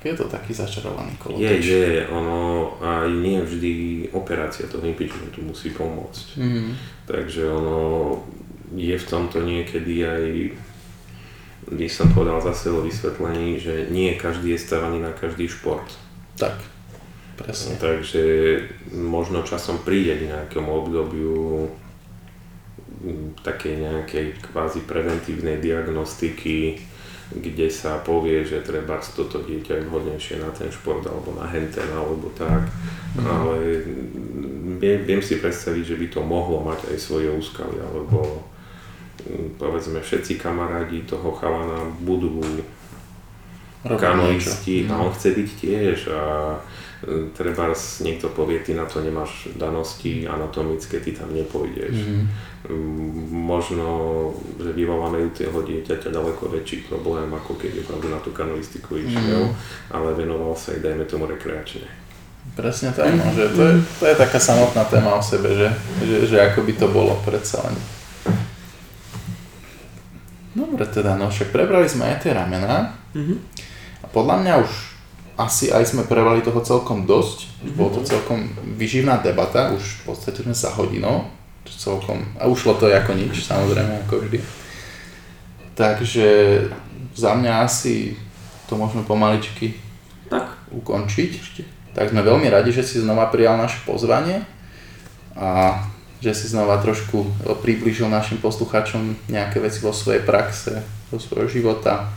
Je to taký začarovaný kolotoč. Je, je, ono aj nie vždy operácia toho impeachmentu musí pomôcť. Mm. Takže ono je v tomto niekedy aj, by som povedal zase o vysvetlení, že nie každý je stávaný na každý šport. Tak, presne. Takže možno časom príde k nejakému obdobiu takej nejakej kvázi preventívnej diagnostiky, kde sa povie, že treba toto dieťa je vhodnejšie na ten šport alebo na henten alebo tak, mm. ale viem, viem si predstaviť, že by to mohlo mať aj svoje úskaly, alebo povedzme všetci kamarádi toho chalana budú kanoisti a on chce byť tiež a treba niekto povie, ty na to nemáš danosti anatomické, ty tam nepôjdeš. Mm-hmm možno, že vyvoláme u toho dieťaťa ďaleko väčší problém, ako keď opravdu na tú kanoistiku išiel, mm. ale venoval sa aj, dajme tomu, rekreačne. Presne tak, no, že to je, to je taká samotná téma o sebe, že, že, že ako by to bolo predsa len. Dobre teda, no však prebrali sme aj tie ramená mm-hmm. a podľa mňa už asi aj sme prebrali toho celkom dosť, mm-hmm. bolo to celkom vyživná debata, už v podstate sme sa hodinou celkom, a ušlo to ako nič, samozrejme, ako vždy. Takže za mňa asi to môžeme pomaličky tak. ukončiť. Ešte. Tak sme veľmi radi, že si znova prijal naše pozvanie a že si znova trošku priblížil našim poslucháčom nejaké veci vo svojej praxe, vo svojho života.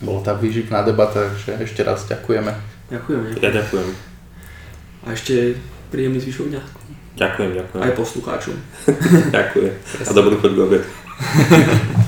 Bolo tá výživná debata, takže ešte raz ďakujeme. Ďakujeme. Ja ďakujem. A ešte príjemný zvyšok dňa. Ďakujem, ďakujem. Aj poslucháčom. [LAUGHS] ďakujem. A dobrú chuť k [LAUGHS]